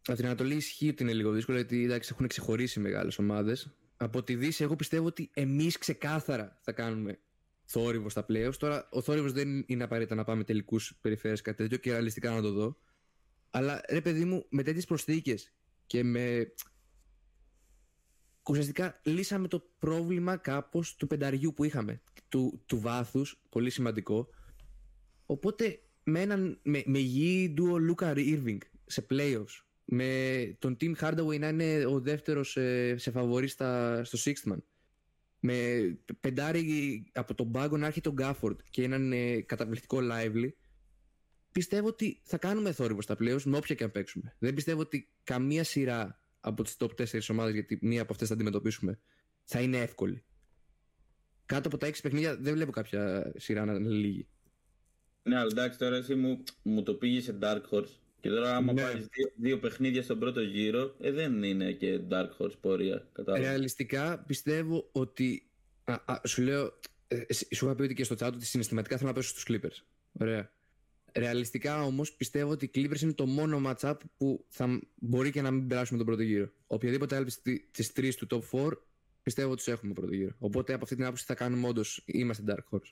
Από την Ανατολή ισχύει ότι είναι λίγο δύσκολο γιατί εντάξει, έχουν ξεχωρίσει μεγάλες ομάδες. Από τη Δύση, εγώ πιστεύω ότι εμείς ξεκάθαρα θα κάνουμε θόρυβο στα playoffs. Τώρα, ο θόρυβος δεν είναι απαραίτητα να πάμε τελικούς περιφέρειες κάτι τέτοιο και ρεαλιστικά να το δω. Αλλά ρε παιδί μου, με τέτοιες προσθήκες και με. Ουσιαστικά λύσαμε το πρόβλημα κάπως του πενταριού που είχαμε. Του, του βάθους, πολύ σημαντικό. Οπότε με, έναν, με, με υγιή ντουο Λούκα Irving σε playoffs με τον Tim Hardaway να είναι ο δεύτερος ε, σε φαβορή στα, στο Sixth Man με πεντάρι από τον πάγκο να έρχεται τον Γκάφορντ και έναν ε, καταπληκτικό lively πιστεύω ότι θα κάνουμε θόρυβο στα playoffs με όποια και αν παίξουμε. Δεν πιστεύω ότι καμία σειρά από τις top 4 ομάδες γιατί μία από αυτές θα αντιμετωπίσουμε θα είναι εύκολη. Κάτω από τα 6 παιχνίδια δεν βλέπω κάποια σειρά να είναι λίγη ναι, αλλά εντάξει τώρα εσύ μου, μου το πήγες σε Dark Horse και τώρα, άμα ναι. πάρεις δύο, δύο, παιχνίδια στον πρώτο γύρο, ε, δεν είναι και Dark Horse πορεία. Κατάλαβα. Ρεαλιστικά πιστεύω ότι. Α, α, σου λέω. Ε, σου είχα πει ότι και στο chat ότι συναισθηματικά θέλω να πέσω στους Clippers. Ωραία. Ρεαλιστικά όμως πιστεύω ότι οι Clippers είναι το μόνο matchup που θα μπορεί και να μην περάσουμε τον πρώτο γύρο. Οποιαδήποτε άλλη τι τρεις του top 4 πιστεύω ότι τους έχουμε πρώτο γύρο. Οπότε από αυτή την άποψη θα κάνουμε όντως είμαστε Dark Horse.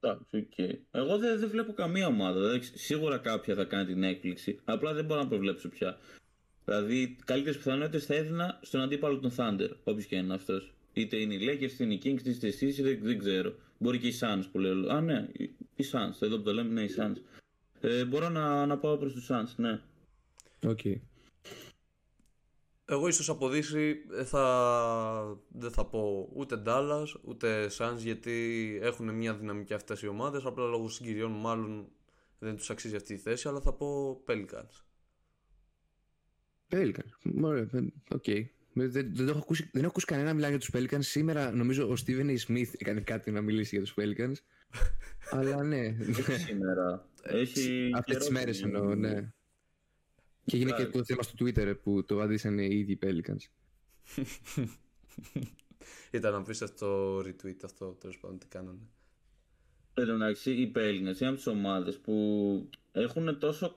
Εντάξει, okay. Εγώ δεν, δεν βλέπω καμία ομάδα. Δηλαδή, σίγουρα κάποια θα κάνει την έκπληξη. Απλά δεν μπορώ να προβλέψω πια. Δηλαδή, καλύτερες πιθανότητες θα έδινα στον αντίπαλο των Thunder, όποιος και είναι αυτός. Είτε είναι οι Lakers, είτε είναι οι Kings, είτε εσεί, δεν, δεν ξέρω. Μπορεί και οι Suns που λέω. Α, ναι, οι Suns. Εδώ που το λέμε, ναι, οι Suns. Ε, μπορώ να, να πάω προς τους Suns, ναι. OK. Okay. Εγώ ίσως από Δύση θα, δεν θα πω ούτε Dallas ούτε Suns γιατί έχουν μια δυναμική αυτές οι ομάδες απλά λόγω συγκυριών μάλλον δεν τους αξίζει αυτή η θέση αλλά θα πω Pelicans. Pelicans, ωραία, OK. Okay. Δεν, δεν, δεν, έχω ακούσει, δεν έχω ακούσει κανένα να μιλάει για τους Pelicans. Σήμερα νομίζω ο Stephen A. Smith έκανε κάτι να μιλήσει για τους Pelicans. αλλά ναι. Σήμερα. Έχει Αυτές τις μέρες εννοώ, ναι. Και έγινε και το θέμα στο Twitter που το άδεισαν οι ίδιοι Pelicans. Ήταν απίστευτο retweet αυτό, τέλος πάντων τι κάνανε. Εν εντάξει, οι Pelicans είναι από τις ομάδες που έχουν τόσο.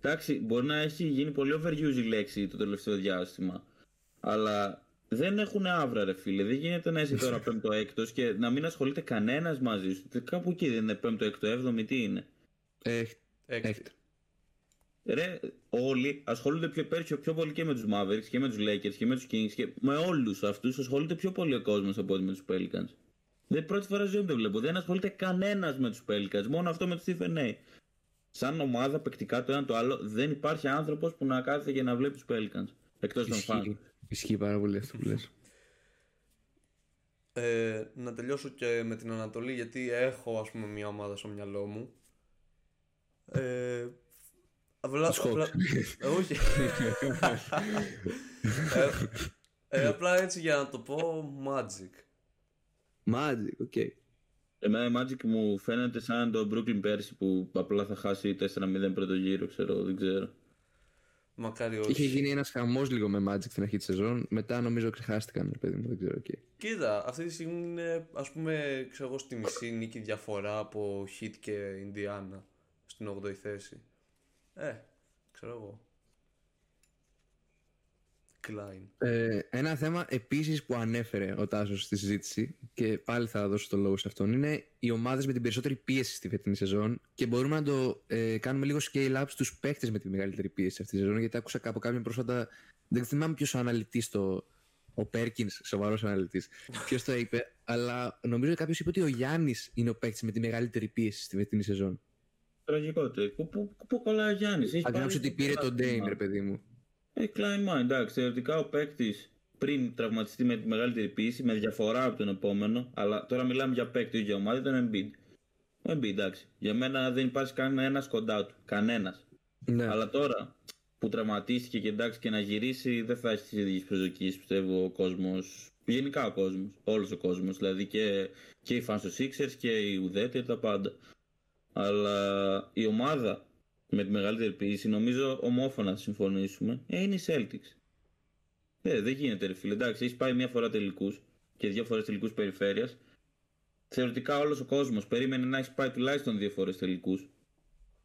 Εντάξει, μπορεί να έχει γίνει πολύ overuse η λέξη το τελευταίο διάστημα. Αλλά δεν έχουν άβρα, ρε φίλε. Δεν γίνεται να είσαι τώρα πέμπτο έκτος και να μην ασχολείται κανένας μαζί σου. Κάπου εκεί δεν είναι πέμπτο έκτο, έβδομη, τι είναι; Έκτο ρε, όλοι ασχολούνται πιο, πιο, πιο πολύ και με τους Mavericks και με τους Lakers και με τους Kings και με όλους αυτούς ασχολείται πιο πολύ ο κόσμος από ότι με τους Pelicans. Δεν πρώτη φορά ζωή δεν βλέπω. Δεν ασχολείται κανένας με τους Pelicans. Μόνο αυτό με τους Stephen A. Σαν ομάδα παικτικά το ένα το άλλο, δεν υπάρχει άνθρωπος που να κάθεται και να βλέπει τους Pelicans. Εκτός των φαν. Ισχύει πάρα πολύ αυτό που λες. Ε, να τελειώσω και με την Ανατολή γιατί έχω ας πούμε μια ομάδα στο μυαλό μου ε, Απλά. Όχι. Ε, ε, απλά έτσι για να το πω, Magic. Magic, OK. Εμένα η Magic μου φαίνεται σαν το Brooklyn πέρσι που απλά θα χάσει 4-0 πρώτο γύρο, ξέρω, δεν ξέρω. Μακάρι όχι. Είχε γίνει ένας χαμός λίγο με Magic στην αρχή της σεζόν. Μετά νομίζω ξεχάστηκαν, παιδί μου, δεν ξέρω. Okay. Κοίτα, αυτή τη στιγμή είναι ας πούμε ξέρω εγώ στη μισή νίκη διαφορά από Heat και Indiana στην 8η θέση. Ε, ξέρω εγώ. Ε, ένα θέμα επίσης που ανέφερε ο Τάσος στη συζήτηση και πάλι θα δώσω το λόγο σε αυτόν είναι οι ομάδες με την περισσότερη πίεση στη φετινή σεζόν και μπορούμε να το ε, κάνουμε λίγο scale up στους παίχτες με τη μεγαλύτερη πίεση αυτή τη σεζόν γιατί άκουσα από κάποιον πρόσφατα δεν θυμάμαι ποιος αναλυτής το. Ο Πέρκινς, σοβαρός αναλυτής. Ποιος το είπε, αλλά νομίζω κάποιος είπε ότι ο Γιάννης είναι ο παίκτη με τη μεγαλύτερη πίεση στη φετινή σεζόν. Τραγικό Πού, πού, πού κολλάει ο Γιάννης. Αν ότι πήρε τον Ντέιν, ρε παιδί μου. Ε, Klein εντάξει. Θεωρητικά ο παίκτης πριν τραυματιστεί με τη μεγαλύτερη πίεση, με διαφορά από τον επόμενο, αλλά τώρα μιλάμε για παίκτη για ομάδα, ήταν Embiid. Ο Embiid, εντάξει. Για μένα δεν υπάρχει κανένας κοντά του. Κανένας. Ναι. Αλλά τώρα που τραυματίστηκε και εντάξει και να γυρίσει, δεν θα έχει τις ίδιες προσδοκίες, πιστεύω, ο κόσμος. Γενικά ο κόσμος. Όλος ο κόσμος. Δηλαδή και, και οι fans του Sixers και οι ουδέτεροι, τα πάντα. Αλλά η ομάδα με τη μεγαλύτερη ποιήση, νομίζω ομόφωνα θα συμφωνήσουμε, ε, είναι η Celtics. Ε, δεν γίνεται ρε φίλε. Εντάξει, έχεις πάει μια φορά τελικούς και δύο φορές τελικούς περιφέρειας. θεωρητικά όλος ο κόσμος περίμενε να έχεις πάει τουλάχιστον δύο φορές τελικούς.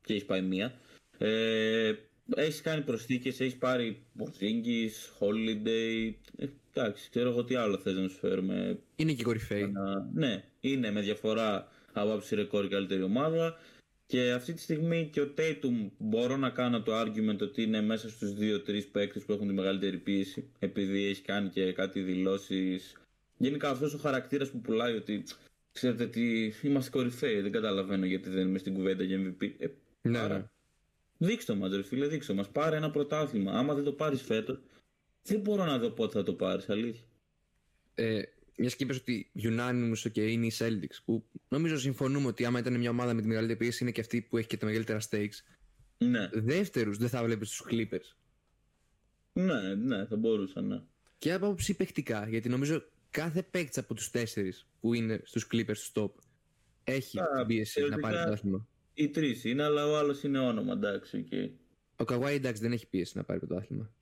Και έχεις πάει μία. Ε, έχεις κάνει προσθήκες, έχεις πάρει Πορθίνγκη, Holiday. Ε, εντάξει, ξέρω εγώ τι άλλο θες να σου φέρουμε. Είναι και κορυφαίοι. Ναι, είναι με διαφορά από άψη ρεκόρ καλύτερη ομάδα. Και αυτή τη στιγμή και ο Tatum μπορώ να κάνω το argument ότι είναι μέσα στους 2-3 παίκτες που έχουν τη μεγαλύτερη πίεση επειδή έχει κάνει και κάτι δηλώσεις. Γενικά αυτός ο χαρακτήρας που πουλάει ότι ξέρετε τι είμαστε κορυφαίοι δεν καταλαβαίνω γιατί δεν είμαι στην κουβέντα για MVP ε, ναι, άρα, ναι. Δείξτε μας ρε φίλε δείξτε μας. Πάρε ένα πρωτάθλημα. Άμα δεν το πάρεις φέτος δεν μπορώ να δω πότε θα το πάρεις αλήθεια. Ε, μιας και είπες ότι unanimous και είναι οι Celtics, που νομίζω συμφωνούμε ότι άμα ήταν μια ομάδα με τη μεγαλύτερη πίεση είναι και αυτή που έχει και τα μεγαλύτερα stakes. Ναι. Δεύτερους δεν θα βλέπεις τους Clippers. Ναι, ναι, θα μπορούσαν, ναι. Και από άποψη παιχτικά, γιατί νομίζω κάθε παίκτης από τους τέσσερις που είναι στους Clippers του top έχει Α, την πίεση να πάρει το άθλημα. Οι τρεις είναι, αλλά ο άλλος είναι όνομα, εντάξει. Και... Ο Kawhi εντάξει δεν έχει πίεση να πάρει το άθλημα.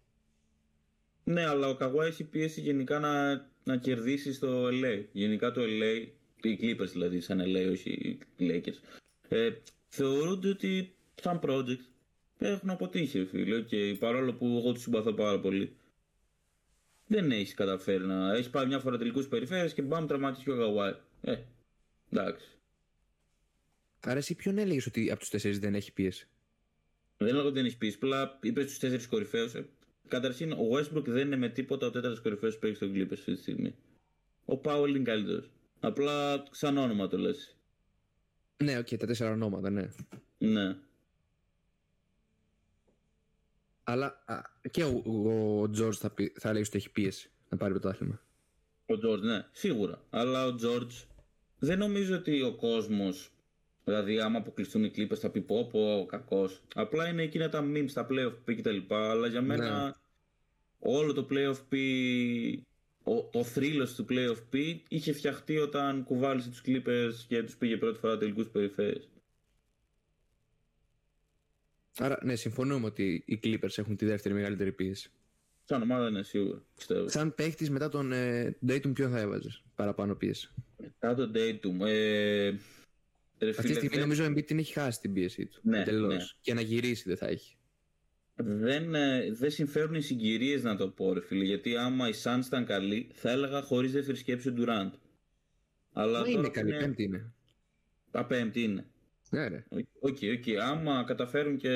Ναι, αλλά ο Kawhi έχει πίεση γενικά να να κερδίσει στο LA. Γενικά το LA, οι Clippers δηλαδή, σαν LA, όχι οι Lakers, ε, θεωρούνται ότι σαν project έχουν αποτύχει, φίλε. Και παρόλο που εγώ τους συμπαθώ πάρα πολύ, δεν έχεις καταφέρει να. Έχεις πάει μια φορά τελικούς περιφέρειες και μπαμ τραυματίσει ο Γαουάι. Ε, εντάξει. Άρα εσύ ποιον έλεγες ότι από τους τέσσερις δεν έχει πίεση; Δεν έλεγα ότι δεν έχεις πίεση. Απλά είπες τους τέσσερις κορυφαίους. Ε, Καταρχήν, ο Westbrook δεν είναι με τίποτα ο τέταρτος κορυφαίος που έχει στους Clippers αυτή τη στιγμή. Ο Powell είναι καλύτερος. Απλά σαν όνομα το λες. Ναι, OK, okay, τα τέσσερα ονόματα, ναι. Ναι. Αλλά α, και ο, ο George θα, πει, θα λέει ότι έχει πίεση να πάρει το άθλημα. Ο George, ναι, σίγουρα. Αλλά ο George δεν νομίζω ότι ο κόσμος. Δηλαδή, άμα αποκλειστούν οι κλίπε, θα πει πω, πω, κακός. Απλά είναι εκείνα τα memes, τα playoff P κτλ. Αλλά για μένα ναι όλο το playoff P, ο, το θρύλος του playoff P είχε φτιαχτεί όταν κουβάλισε τους Clippers και τους πήγε πρώτη φορά τελικούς περιφέρειες. Άρα, ναι, συμφωνούμε ότι οι Clippers έχουν τη δεύτερη μεγαλύτερη πίεση. Σαν ομάδα είναι σίγουρα, πιστεύω. Σαν παίχτης μετά τον ε, Dayton, ποιον θα έβαζες παραπάνω πίεση; Μετά τον Dayton. Ε, Αυτή τη στιγμή νομίζω ο Embiid την έχει χάσει την πίεση του. Ναι, Ναι. Και να γυρίσει δεν θα έχει δεν, ε, δεν συμφέρουν οι συγκυρίες να το πω, ρε φίλε. Γιατί άμα η Suns ήταν καλή, θα έλεγα χωρίς δεύτερη σκέψη ο Durant. Αλλά Μα είναι καλή, πέμπτη είναι. Τα πέμπτη είναι. Ναι, ρε. OK, okay, okay. Άμα καταφέρουν και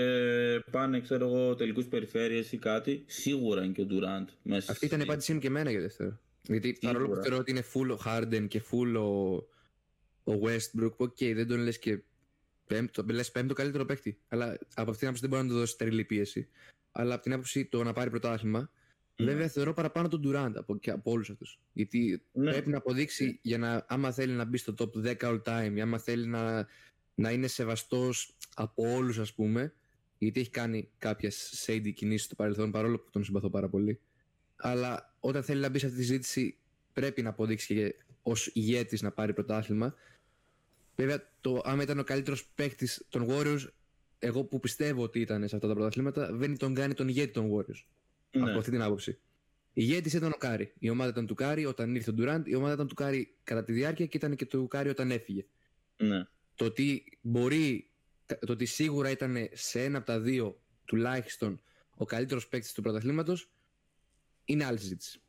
πάνε, ξέρω εγώ, τελικούς περιφέρειας ή κάτι, σίγουρα είναι και ο Durant μέσα. Αυτή ήταν η απάντησή μου και εμένα για δεύτερο. Γιατί παρόλο που θεωρώ ότι είναι full ο Harden και full ο, ο Westbrook, OK, okay, δεν τον λες και Πέμπτο, λες πέμπτο καλύτερο παίκτη. Αλλά από αυτήν την άποψη δεν μπορεί να του δώσει τρελή πίεση. Αλλά από την άποψη το να πάρει πρωτάθλημα, mm. βέβαια θεωρώ παραπάνω τον Durant από, από όλους αυτούς. Γιατί ναι. πρέπει να αποδείξει για να, άμα θέλει να μπει στο top 10 all time, ή άμα θέλει να, να είναι σεβαστός από όλους, ας πούμε, γιατί έχει κάνει κάποιε shady κινήσεις στο παρελθόν, παρόλο που τον συμπαθώ πάρα πολύ. Αλλά όταν θέλει να μπει σε αυτή τη συζήτηση, πρέπει να αποδείξει και ως ηγέτης να πάρει πρωτάθλημα. Βέβαια, το, άμα ήταν ο καλύτερος παίκτης των Warriors, εγώ που πιστεύω ότι ήταν σε αυτά τα πρωταθλήματα, δεν τον κάνει τον ηγέτη των Warriors. Ναι. Από αυτή την άποψη. Ηγέτη ήταν ο Κάρι. Η ομάδα ήταν του Κάρι όταν ήρθε ο Durant, η ομάδα ήταν του Κάρι κατά τη διάρκεια και ήταν και του Κάρι όταν έφυγε. Ναι. Το ότι μπορεί, το ότι σίγουρα ήταν σε ένα από τα δύο τουλάχιστον ο καλύτερος παίκτης του πρωταθλήματος είναι άλλη συζήτηση.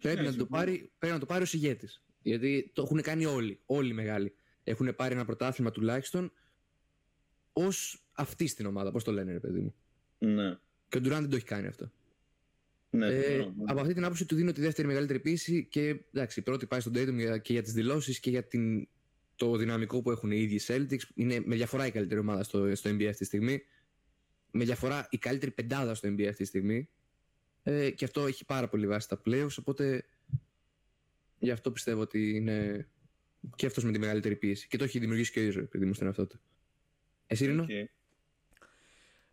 Πρέπει, ναι, να το πάρει, πρέπει να το πάρει ως ηγέτης. Γιατί το έχουν κάνει όλοι, όλοι οι μεγάλοι έχουν πάρει ένα πρωτάθλημα τουλάχιστον ως αυτή στην ομάδα. Πώς το λένε, ρε παιδί μου. Ναι. Και ο Ντουράν δεν το έχει κάνει αυτό. Ναι, ε, ναι. Από αυτή την άποψη του δίνω τη δεύτερη μεγαλύτερη πίεση και εντάξει, πρώτη πάει στον Dayton και για τις δηλώσεις και για την, το δυναμικό που έχουν οι ίδιοι Celtics. Είναι με διαφορά η καλύτερη ομάδα στο, στο NBA αυτή τη στιγμή. Με διαφορά η καλύτερη πεντάδα στο NBA αυτή τη στιγμή. Ε, και αυτό έχει πάρα πολύ βάση στα playoffs. Οπότε γι' αυτό πιστεύω ότι είναι και αυτός με τη μεγαλύτερη πίεση. Και το έχει δημιουργήσει και ο ίδιος επειδή μου στον εαυτό του. Εσύ, Ρίνο. Okay.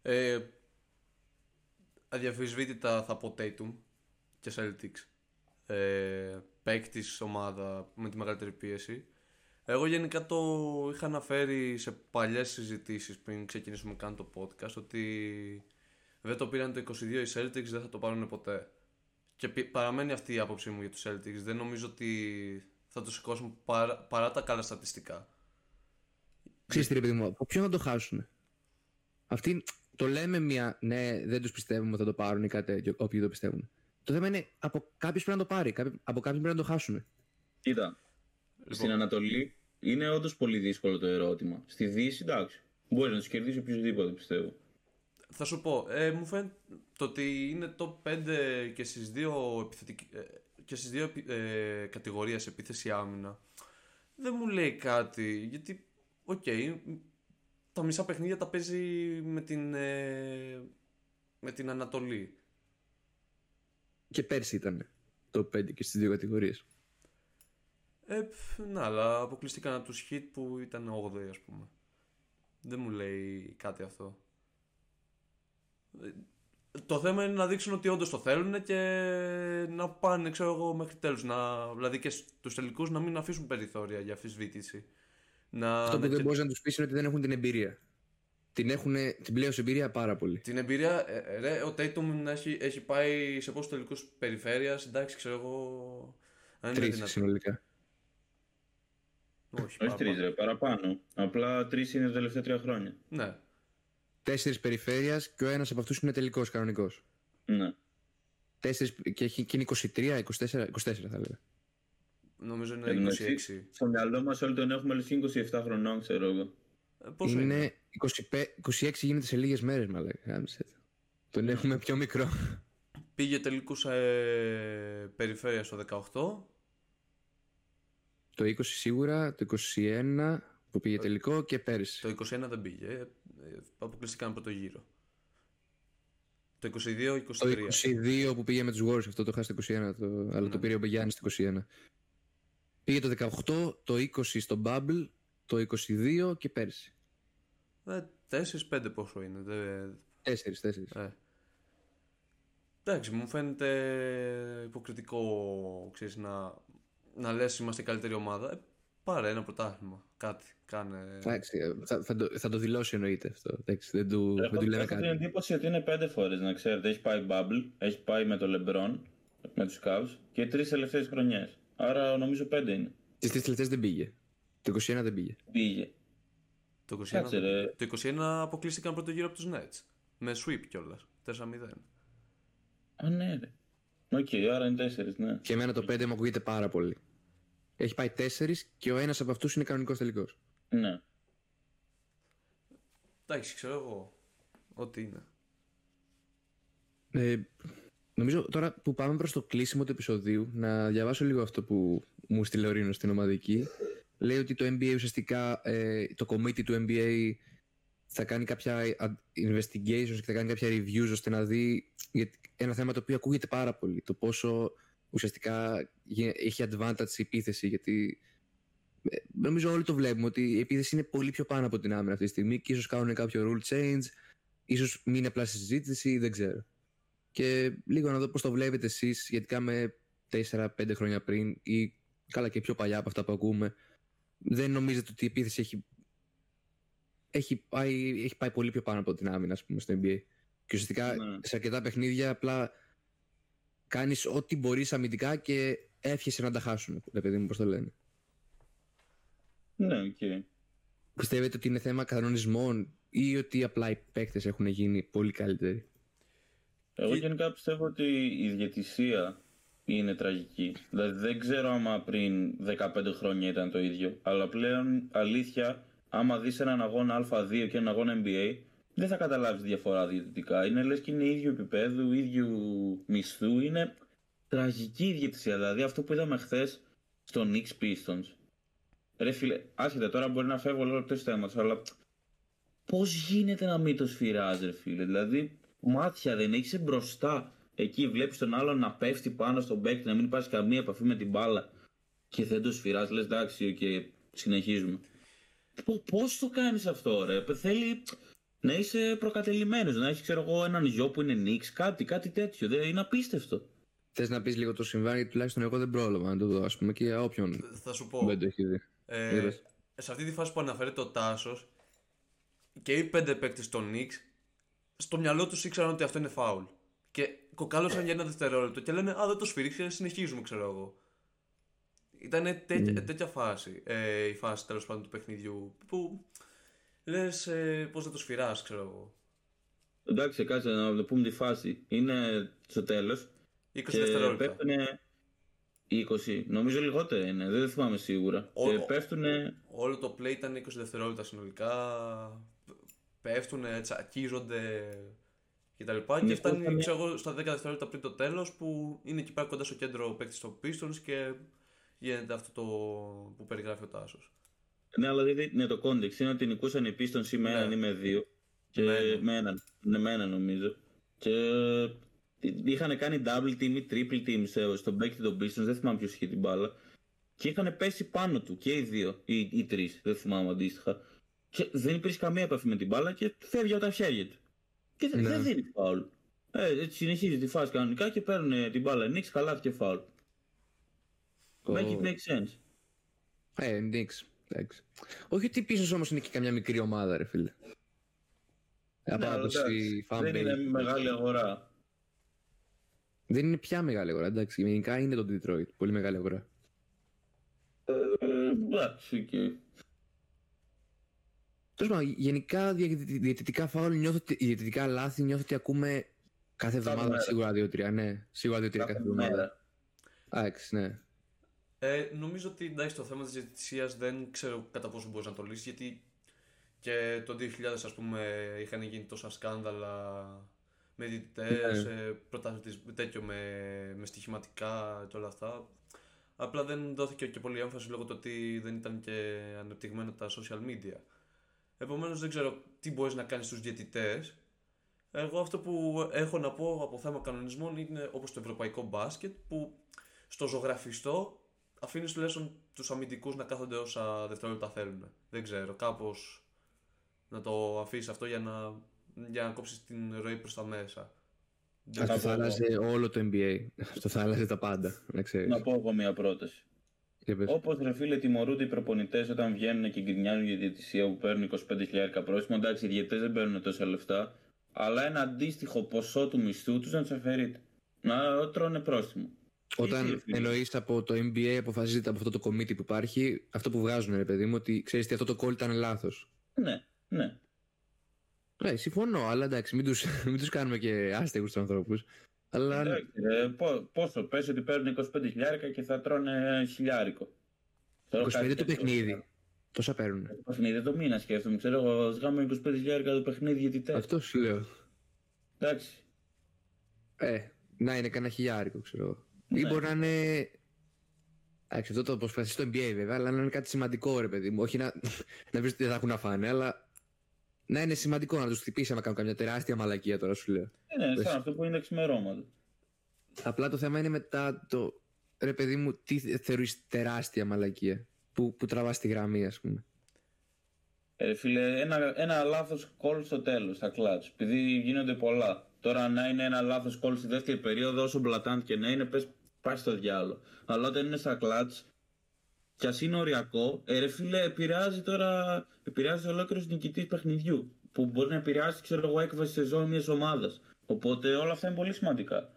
Ε, αδιαφυσβήτητα θα πω Tatum και Celtics. Ε, Παίκτης ομάδα με τη μεγαλύτερη πίεση. Εγώ γενικά το είχα αναφέρει σε παλιές συζητήσεις πριν ξεκινήσουμε καν το podcast ότι δεν το πήραν το 22 οι Celtics, δεν θα το πάρουν ποτέ. Και παραμένει αυτή η άποψή μου για τους Celtics. Δεν νομίζω ότι θα το σηκώσουν παρά, παρά τα καλά στατιστικά. Ξέρεις τι ρε παιδί μου, ποιον θα το χάσουν. Αυτοί το λέμε μια, ναι, δεν τους πιστεύουμε ότι θα το πάρουν ή κάτι τέτοιο, όποιοι το πιστεύουν. Το θέμα είναι από κάποιο πρέπει να το πάρει, από κάποιον πρέπει να το χάσουν. Κοίτα. Λοιπόν. Στην Ανατολή είναι όντως πολύ δύσκολο το ερώτημα. Στη Δύση, εντάξει. Μπορείς να τους κερδίσεις οποιοδήποτε πιστεύω. Θα σου πω, ε, μου φαίνεται το ότι είναι το 5 και στις δύο, επιθετικ... Ε, και στις δύο ε, κατηγορίες επίθεση άμυνα δεν μου λέει κάτι γιατί OK okay, τα μισά παιχνίδια τα παίζει με την, ε, με την Ανατολή. Και πέρσι ήταν το 5 και στις δύο κατηγορίες. Ε, ναι, αλλά αποκλειστήκαν από τους hit που ήταν 8 ας πούμε. Δεν μου λέει κάτι αυτό. Ε, το θέμα είναι να δείξουν ότι όντως το θέλουν και να πάνε, ξέρω εγώ, μέχρι τέλους. Δηλαδή και στους τελικούς να μην αφήσουν περιθώρια για αμφισβήτηση. Να, Αυτό που δεν μπορείς να τους πεις είναι ότι δεν έχουν την εμπειρία. Την έχουν την πλέον εμπειρία πάρα πολύ. Την εμπειρία, ε, ε, ρε, ο Tatum έχει, έχει πάει σε πόσους τελικούς περιφέρειας, εντάξει, ξέρω εγώ. Τρεις συνολικά. Όχι, Όχι τρεις, ρε, παραπάνω. Απλά τρεις είναι τα τελευταία τρία χρόνια. Ναι. Τέσσερις περιφέρειας και ο ένας από αυτούς είναι τελικός κανονικός. Ναι. Τέσσερις, και έχει και είναι 23, 24, 24 θα έλεγα. Νομίζω είναι 26. Στο μυαλό μας όλοι τον έχουμε λες 27 χρονών, ξέρω εγώ. Ε, πόσο είναι, είναι; 25, 26 γίνεται σε λίγες μέρες, μαλάκα. Τον έχουμε πιο μικρό. Πήγε τελικούς ε, περιφέρεια στο 18. Το 20 σίγουρα, το 21 που πήγε τελικό και πέρυσι. Το 21 δεν πήγε. Ε, αποκλειστικά από το γύρο. Το 22-23. Το 22 που πήγε με τους Warriors, αυτό το χάσει το 21, το, αλλά ναι. το πήρε ο Μπεγιάννη το 21. Πήγε το 18, το 20 στο Bubble, το 22 και πέρσι. Ε, 4-5 πόσο είναι. Δε... 4, 4. Ε. Εντάξει, μου φαίνεται υποκριτικό ξέρεις, να, να λες είμαστε η καλύτερη ομάδα. Ε, πάρε ένα πρωτάθλημα. Κάτι. Κάνε... Εντάξει, θα, θα, το, θα το δηλώσει εννοείται αυτό. Εντάξει, δεν του, δεν του λέμε κάτι. Έχω την εντύπωση ότι είναι πέντε φορές να ξέρετε. Έχει πάει Bubble, έχει πάει με το LeBron, με τους Cavs και τρεις τελευταίες χρονιές. Άρα νομίζω πέντε είναι. Τις τρεις τελευταίες δεν πήγε. Το 21 δεν πήγε. Πήγε. Το 21, Κάτσε, το 21 αποκλείστηκαν πρώτο γύρο από τους Nets. Με sweep κιόλας. 4-0. Α, ναι, ρε. OK, okay, άρα είναι 4, ναι. Και εμένα το 5 μου ακούγεται πάρα πολύ. Έχει πάει 4 και ο ένας από αυτούς είναι κανονικός τελικός. Ναι. Εντάξει, ξέρω εγώ. Ό,τι είναι. Ε, νομίζω τώρα που πάμε προς το κλείσιμο του επεισοδίου να διαβάσω λίγο αυτό που μου στείλε ο Ρήνος στην ομαδική. Λέει ότι το NBA ουσιαστικά, ε, το committee του NBA θα κάνει κάποια investigations και θα κάνει κάποια reviews ώστε να δει ένα θέμα το οποίο ακούγεται πάρα πολύ. Το πόσο ουσιαστικά έχει advantage η επίθεση γιατί ε, νομίζω όλοι το βλέπουμε ότι η επίθεση είναι πολύ πιο πάνω από την άμυνα αυτή τη στιγμή και ίσως κάνουν κάποιο rule change, ίσως μην είναι απλά συζήτηση, δεν ξέρω. Και λίγο να δω πώς το βλέπετε εσείς σχετικά με 4-5 χρόνια πριν ή καλά και πιο παλιά από αυτά που ακούμε. Δεν νομίζετε ότι η επίθεση έχει, έχει, πάει, έχει πάει πολύ πιο πάνω από την άμυνα, ας πούμε, στο NBA. Και ουσιαστικά ναι. σε αρκετά παιχνίδια απλά κάνεις ό,τι μπορείς αμυντικά και εύχεσαι να τα χάσουν. Παιδί μου, πώς το λένε. Ναι, OK. Okay. Πιστεύετε ότι είναι θέμα κανονισμών ή ότι απλά οι παίκτες έχουν γίνει πολύ καλύτεροι; Εγώ γενικά πιστεύω ότι η διαιτησία είναι τραγική. Δηλαδή δεν ξέρω άμα πριν 15 χρόνια ήταν το ίδιο, αλλά πλέον αλήθεια, άμα δεις έναν αγώνα Α2 και έναν αγώνα NBA, δεν θα καταλάβεις διαφορά διαιτητικά. Είναι λες και είναι ίδιο επίπεδου, ίδιου μισθού, είναι τραγική η διαιτησία. Δηλαδή αυτό που είδαμε χθες στο Knicks Pistons, Ρε φίλε, άσχετα τώρα μπορεί να φεύγω όλο το θέμα αλλά πώς γίνεται να μην το σφυράζει, ρε φίλε; Δηλαδή, μάτια δεν έχεις μπροστά. Εκεί βλέπεις τον άλλον να πέφτει πάνω στον παίκτη, να μην υπάρχει καμία επαφή με την μπάλα και δεν το σφυράζει. Λες εντάξει, και συνεχίζουμε. Πώς το κάνεις αυτό, ρε; Θέλει να είσαι προκατελημένος, να έχεις, ξέρω εγώ, έναν γιο που είναι νίξ, κάτι, κάτι τέτοιο. Δεν είναι απίστευτο. Θες να πεις λίγο το συμβάν, γιατί τουλάχιστον εγώ δεν πρόλαβα να το δω, ας πούμε, και όποιον θα σου πω. δεν το έχει δει. Ε, σε αυτή τη φάση που αναφέρεται ο Τάσος και οι πέντε παίκτες των Νίξ, στο μυαλό τους ήξεραν ότι αυτό είναι φάουλ. Και κοκάλωσαν για ένα δευτερόλεπτο και λένε Α, δεν το σφυρίξει, συνεχίζουμε, ξέρω εγώ. Ήταν τέτοια, mm. τέτοια φάση, ε, η φάση τέλος πάντων του παιχνιδιού που λες ε, πώς θα το σφυράς ξέρω εγώ. Εντάξει, κάτσε να το πούμε τη φάση. Είναι στο τέλος 20 δευτερόλεπτα. 20, νομίζω λιγότερο είναι, δεν θυμάμαι σίγουρα. Ό, και πέφτουνε... Όλο το play ήταν 20 δευτερόλεπτα συνολικά. Πέφτουνε, τσακίζονται κτλ. Και, και φτάνει ξέρω εγώ, στα 10 δευτερόλεπτα πριν το τέλος που είναι εκεί πέρα κοντά στο κέντρο παίκτης στο Pistons και γίνεται αυτό το που περιγράφει ο Τάσος. Ναι, αλλά δηλαδή ναι, το context είναι ότι νικούσαν οι Pistons ή με ναι. έναν ή με δύο. Και με, με έναν. Ναι, με έναν νομίζω. Και είχαν κάνει double team ή triple team στον παίκτη των Pistons, δεν θυμάμαι ποιος είχε την μπάλα. Και είχαν πέσει πάνω του και οι δύο, ή οι τρεις, δεν θυμάμαι αντίστοιχα. Και δεν υπήρχε καμία επαφή με την μπάλα και φεύγει από τα χέρια του. Και δεν, ναι. δίνει φάουλ. Ε, έτσι συνεχίζει τη φάση κανονικά και παίρνουν την μπάλα. Νίξ, καλά και φάουλ. Oh. Make it make sense. Ε, Νίξ. Όχι ότι πίσω όμως είναι και καμιά μικρή ομάδα, ρε φίλε. Ναι, δεν είναι μεγάλη αγορά. Δεν είναι πια μεγάλη αγορά, εντάξει. Γενικά είναι το Detroit. Πολύ μεγάλη αγορά. Ε, εντάξει, και. Τέλος πάντων, γενικά διαιτητικά φάουλ, νιώθω, διαιτητικά λάθη νιώθω ότι ακούμε κάθε εβδομάδα σίγουρα δύο-τρία. Ναι, σίγουρα δύο-τρία κάθε εβδομάδα. Εντάξει, ναι. Ε, νομίζω ότι εντάξει, το θέμα της διαιτησίας δεν ξέρω κατά πόσο μπορείς να το λύσεις γιατί και το 2000 ας πούμε είχαν γίνει τόσα σκάνδαλα με διαιτητές, ναι. τέτοιο με, με στοιχηματικά και όλα αυτά. Απλά δεν δόθηκε και πολύ έμφαση λόγω του ότι δεν ήταν και ανεπτυγμένα τα social media. Επομένως δεν ξέρω τι μπορείς να κάνεις στους διαιτητές. Εγώ αυτό που έχω να πω από θέμα κανονισμών είναι όπως το ευρωπαϊκό μπάσκετ που στο ζωγραφιστό αφήνεις τουλάχιστον τους αμυντικούς να κάθονται όσα δευτερόλεπτα θέλουν. Δεν ξέρω, κάπως να το αφήσεις αυτό για να, για να κόψεις την ροή προς τα μέσα. Αυτό θα άλλαζε όλο το NBA. Αυτό θα άλλαζε τα πάντα. Να, ξέρεις. να πω εγώ μια πρόταση. Όπως ρε φίλε τιμωρούνται οι προπονητές όταν βγαίνουν και γκρινιάζουν για διαιτησία που παίρνουν 25.000 πρόστιμο. Εντάξει, οι διαιτητές δεν παίρνουν τόσα λεφτά. Αλλά ένα αντίστοιχο ποσό του μισθού τους να τους αφαιρείται. Να τρώνε πρόστιμο. Όταν εννοείς από το NBA αποφασίζεται από αυτό το κομίτι που υπάρχει, αυτό που βγάζουν, ρε παιδί μου, ότι ξέρεις ότι αυτό το call ήταν λάθος. Ναι. Ναι. Ναι, συμφωνώ, αλλά εντάξει, μην τους, μην τους κάνουμε και άστεγους τους ανθρώπους. Αλλά... Ε, πόσο, πες ότι παίρνουν 25 χιλιάρικα και θα τρώνε χιλιάρικο. 25 το παιχνίδι. Τόσα παίρνουν. Το παιχνίδι το μήνα σκέφτομαι. Ξέρω εγώ, σγάμε 25 χιλιάρικα το παιχνίδι γιατί τέτοιο. Αυτό σου λέω. Εντάξει. Ε, να είναι κανένα χιλιάρικο, ξέρω εγώ. Ναι. Ή μπορεί να είναι Εντάξει, αυτό το προσπαθείς στο NBA βέβαια, αλλά να είναι κάτι σημαντικό ρε παιδί μου. Όχι να, να βρει ότι δεν θα έχουν να φάνε, αλλά να είναι σημαντικό να τους χτυπήσει άμα κάνουν καμιά τεράστια μαλακία τώρα σου λέω. Ε, ναι, σαν αυτό που είναι ξημερώματα. Απλά το θέμα είναι μετά το. Ρε παιδί μου, τι θεωρείς τεράστια μαλακία που, που τραβάς τη γραμμή, ας πούμε. Ε, φίλε, ένα, ένα λάθος κόλ στο τέλος, στα κλατ. Επειδή γίνονται πολλά. Τώρα να είναι ένα λάθος κόλ στη δεύτερη περίοδο, όσο μπλατάντ και να είναι, πες πάει στο διάλογο. Αλλά όταν είναι στα κλατς, κι α είναι οριακό, ε, ρε φίλε, επηρεάζει τώρα. Επηρεάζει ολόκληρος νικητής παιχνιδιού. Που μπορεί να επηρεάσει, ξέρω εγώ, έκβαση σεζόν μιας ομάδας. Οπότε όλα αυτά είναι πολύ σημαντικά.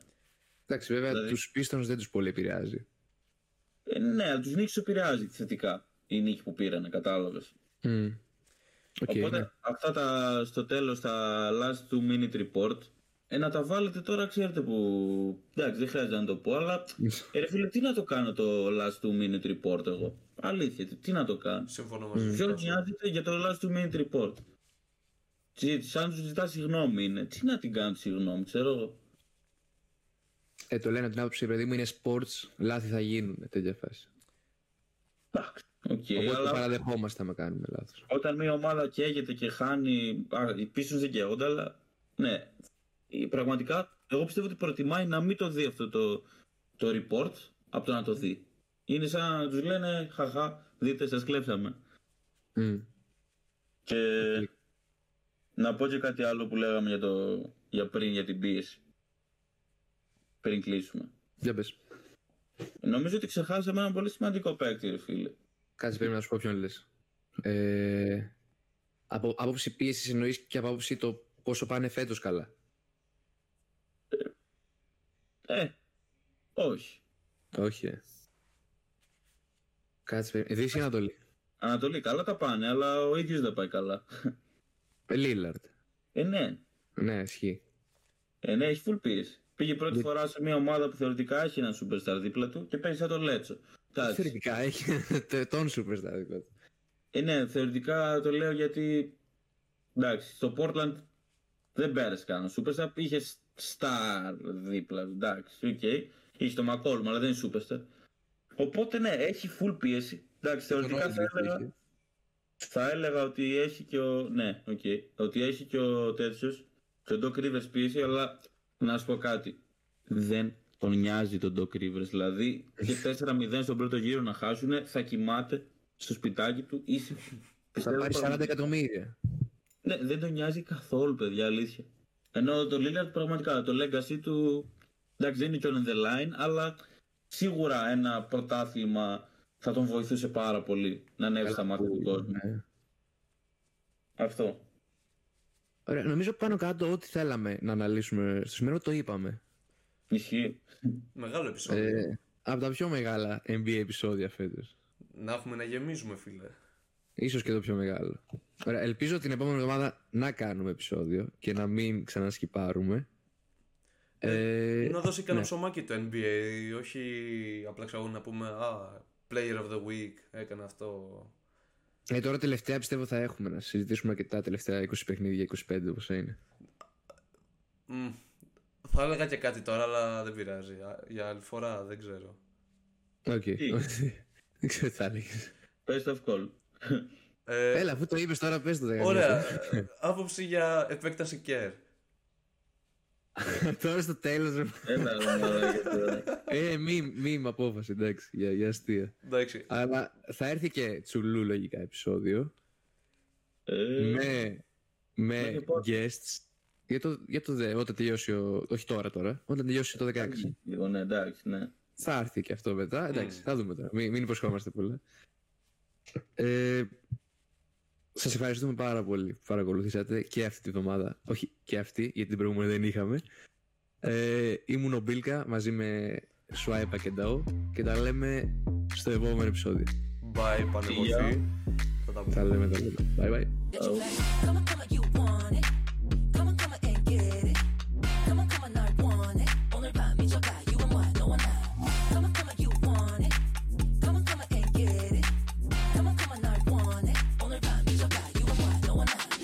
Εντάξει, βέβαια δηλαδή... τους πίστων δεν τους πολύ επηρεάζει. Ε, ναι, αλλά τους νίκη επηρεάζει θετικά η νίκη που πήραν, κατάλαβες. Mm. Okay, Οπότε ναι. αυτά τα, στο τέλος τα last two minute report ε, να τα βάλετε τώρα, ξέρετε που. Εντάξει, δεν χρειάζεται να το πω, αλλά. ε, ρε φίλε, τι να το κάνω το last two minute report εγώ; Αλήθεια, τι να το κάνω; Συμφωνώ μαζί σου. Ποιο νοιάζεται για το last two minute report. Τι, σαν τους ζητάς συγγνώμη είναι. Τι να την κάνω συγγνώμη, ξέρω εγώ. Ε, το λένε την άποψη, παιδί μου, είναι sports, λάθη θα γίνουν, τέτοια φάση. Εντάξει. Okay, Οπότε αλλά... παραδεχόμαστε να κάνουμε λάθος. Όταν μια ομάδα καίγεται και χάνει, α, πίσω δεν καίγονται, αλλά ναι, ε, πραγματικά εγώ πιστεύω ότι προτιμάει να μην το δει αυτό το, το report από το να το δει. Είναι σαν να τους λένε χαχά δείτε σας κλέψαμε. Mm. Και να πω και κάτι άλλο που λέγαμε για, το, για πριν για την πίεση. Πριν κλείσουμε. Για πες. Νομίζω ότι ξεχάσαμε ένα πολύ σημαντικό παίκτη, ρε φίλε. Κάτσε πρέπει να σου πω ποιον λες. Ε, από άποψη πίεσης εννοείς και από άποψη το πόσο πάνε φέτος καλά. Ε, όχι. Όχι. Ε. Κάτσε, Δύση Ανατολή. Ανατολή, καλά τα πάνε, αλλά ο ίδιος δεν πάει καλά. Λίλαρτ. Ε, ναι. Ναι, ισχύει. Ε, ναι, έχει full πίεση. Πήγε πρώτη φορά σε μια ομάδα που θεωρητικά έχει έναν superstar δίπλα του και παίζει σαν τον λέτσο. Θεωρητικά έχει τον superstar δίπλα του. Ε, ναι, θεωρητικά το λέω γιατί. Εντάξει, στο Portland δεν πέρασε κανένα superstar. Είχες star δίπλα. Εντάξει, OK. Okay. Είχε το McCollum, αλλά δεν είναι superstar. Οπότε ναι, έχει full πίεση. Εντάξει, θεωρητικά θα έλεγα, θα έλεγα ότι έχει και ο. Ναι, okay, ότι έχει και ο τέτοιο. Και ο Doc Rivers πίεση, αλλά να σου πω κάτι. Δεν τον νοιάζει τον Doc Rivers. Δηλαδή και 4-0 στον πρώτο γύρο να χάσουν, θα κοιμάται στο σπιτάκι του ήσυχο. Θα πάρει 40 εκατομμύρια. Ναι, δεν τον νοιάζει καθόλου, παιδιά, αλήθεια. Ενώ το Lillard πραγματικά το legacy του. Εντάξει, δεν είναι και on the line, αλλά σίγουρα ένα πρωτάθλημα θα τον βοηθούσε πάρα πολύ να ανέβει στα μάτια του κόσμου. Ναι. Αυτό. Ωραία, νομίζω πάνω κάτω ό,τι θέλαμε να αναλύσουμε στο σημείο το είπαμε. Ισχύει. Μεγάλο επεισόδιο. Ε, από τα πιο μεγάλα NBA επεισόδια φέτος. Να έχουμε να γεμίζουμε, φίλε. Ίσως και το πιο μεγάλο. Ωραία, ελπίζω την επόμενη εβδομάδα να κάνουμε επεισόδιο και να μην ξανασκυπάρουμε. Ε, ε, να δώσει κανένα ναι. ψωμάκι το NBA, όχι απλά ξέρω να πούμε «Α, player of the week, έκανε αυτό». Ε, τώρα τελευταία πιστεύω θα έχουμε να συζητήσουμε και τα τελευταία 20 παιχνίδια, 25 όπως είναι. Mm, θα έλεγα και κάτι τώρα, αλλά δεν πειράζει. Για άλλη φορά δεν ξέρω. Οκ. δεν ξέρω τι θα έλεγες. Best of call. Ε, Έλα, αφού το είπες τώρα πες το. Ωραία. Άποψη για επέκταση Kerr. Τώρα στο τέλος. Ε, μη, μη με απόφαση, εντάξει, για, για αστεία. Εντάξει. Αλλά θα έρθει και τσουλού λογικά επεισόδιο. Ε, με με guests. Για το, για το δε, όταν τελειώσει ο. Όχι τώρα τώρα, όταν τελειώσει το 16. Λίγο, ναι, εντάξει, ναι. Θα έρθει και αυτό μετά. Εντάξει, θα δούμε τώρα. Μην, μην υποσχόμαστε πολλά. Ε, σας ευχαριστούμε πάρα πολύ που παρακολουθήσατε και αυτή τη βδομάδα. Όχι και αυτή, γιατί την προηγούμενη δεν είχαμε. Ε, ήμουν ο Μπίλκα μαζί με Σουάιπα και Νταό και τα λέμε στο επόμενο επεισόδιο. Bye, πανεμορφή. Θα τα λέμε τα λέμε. Bye bye.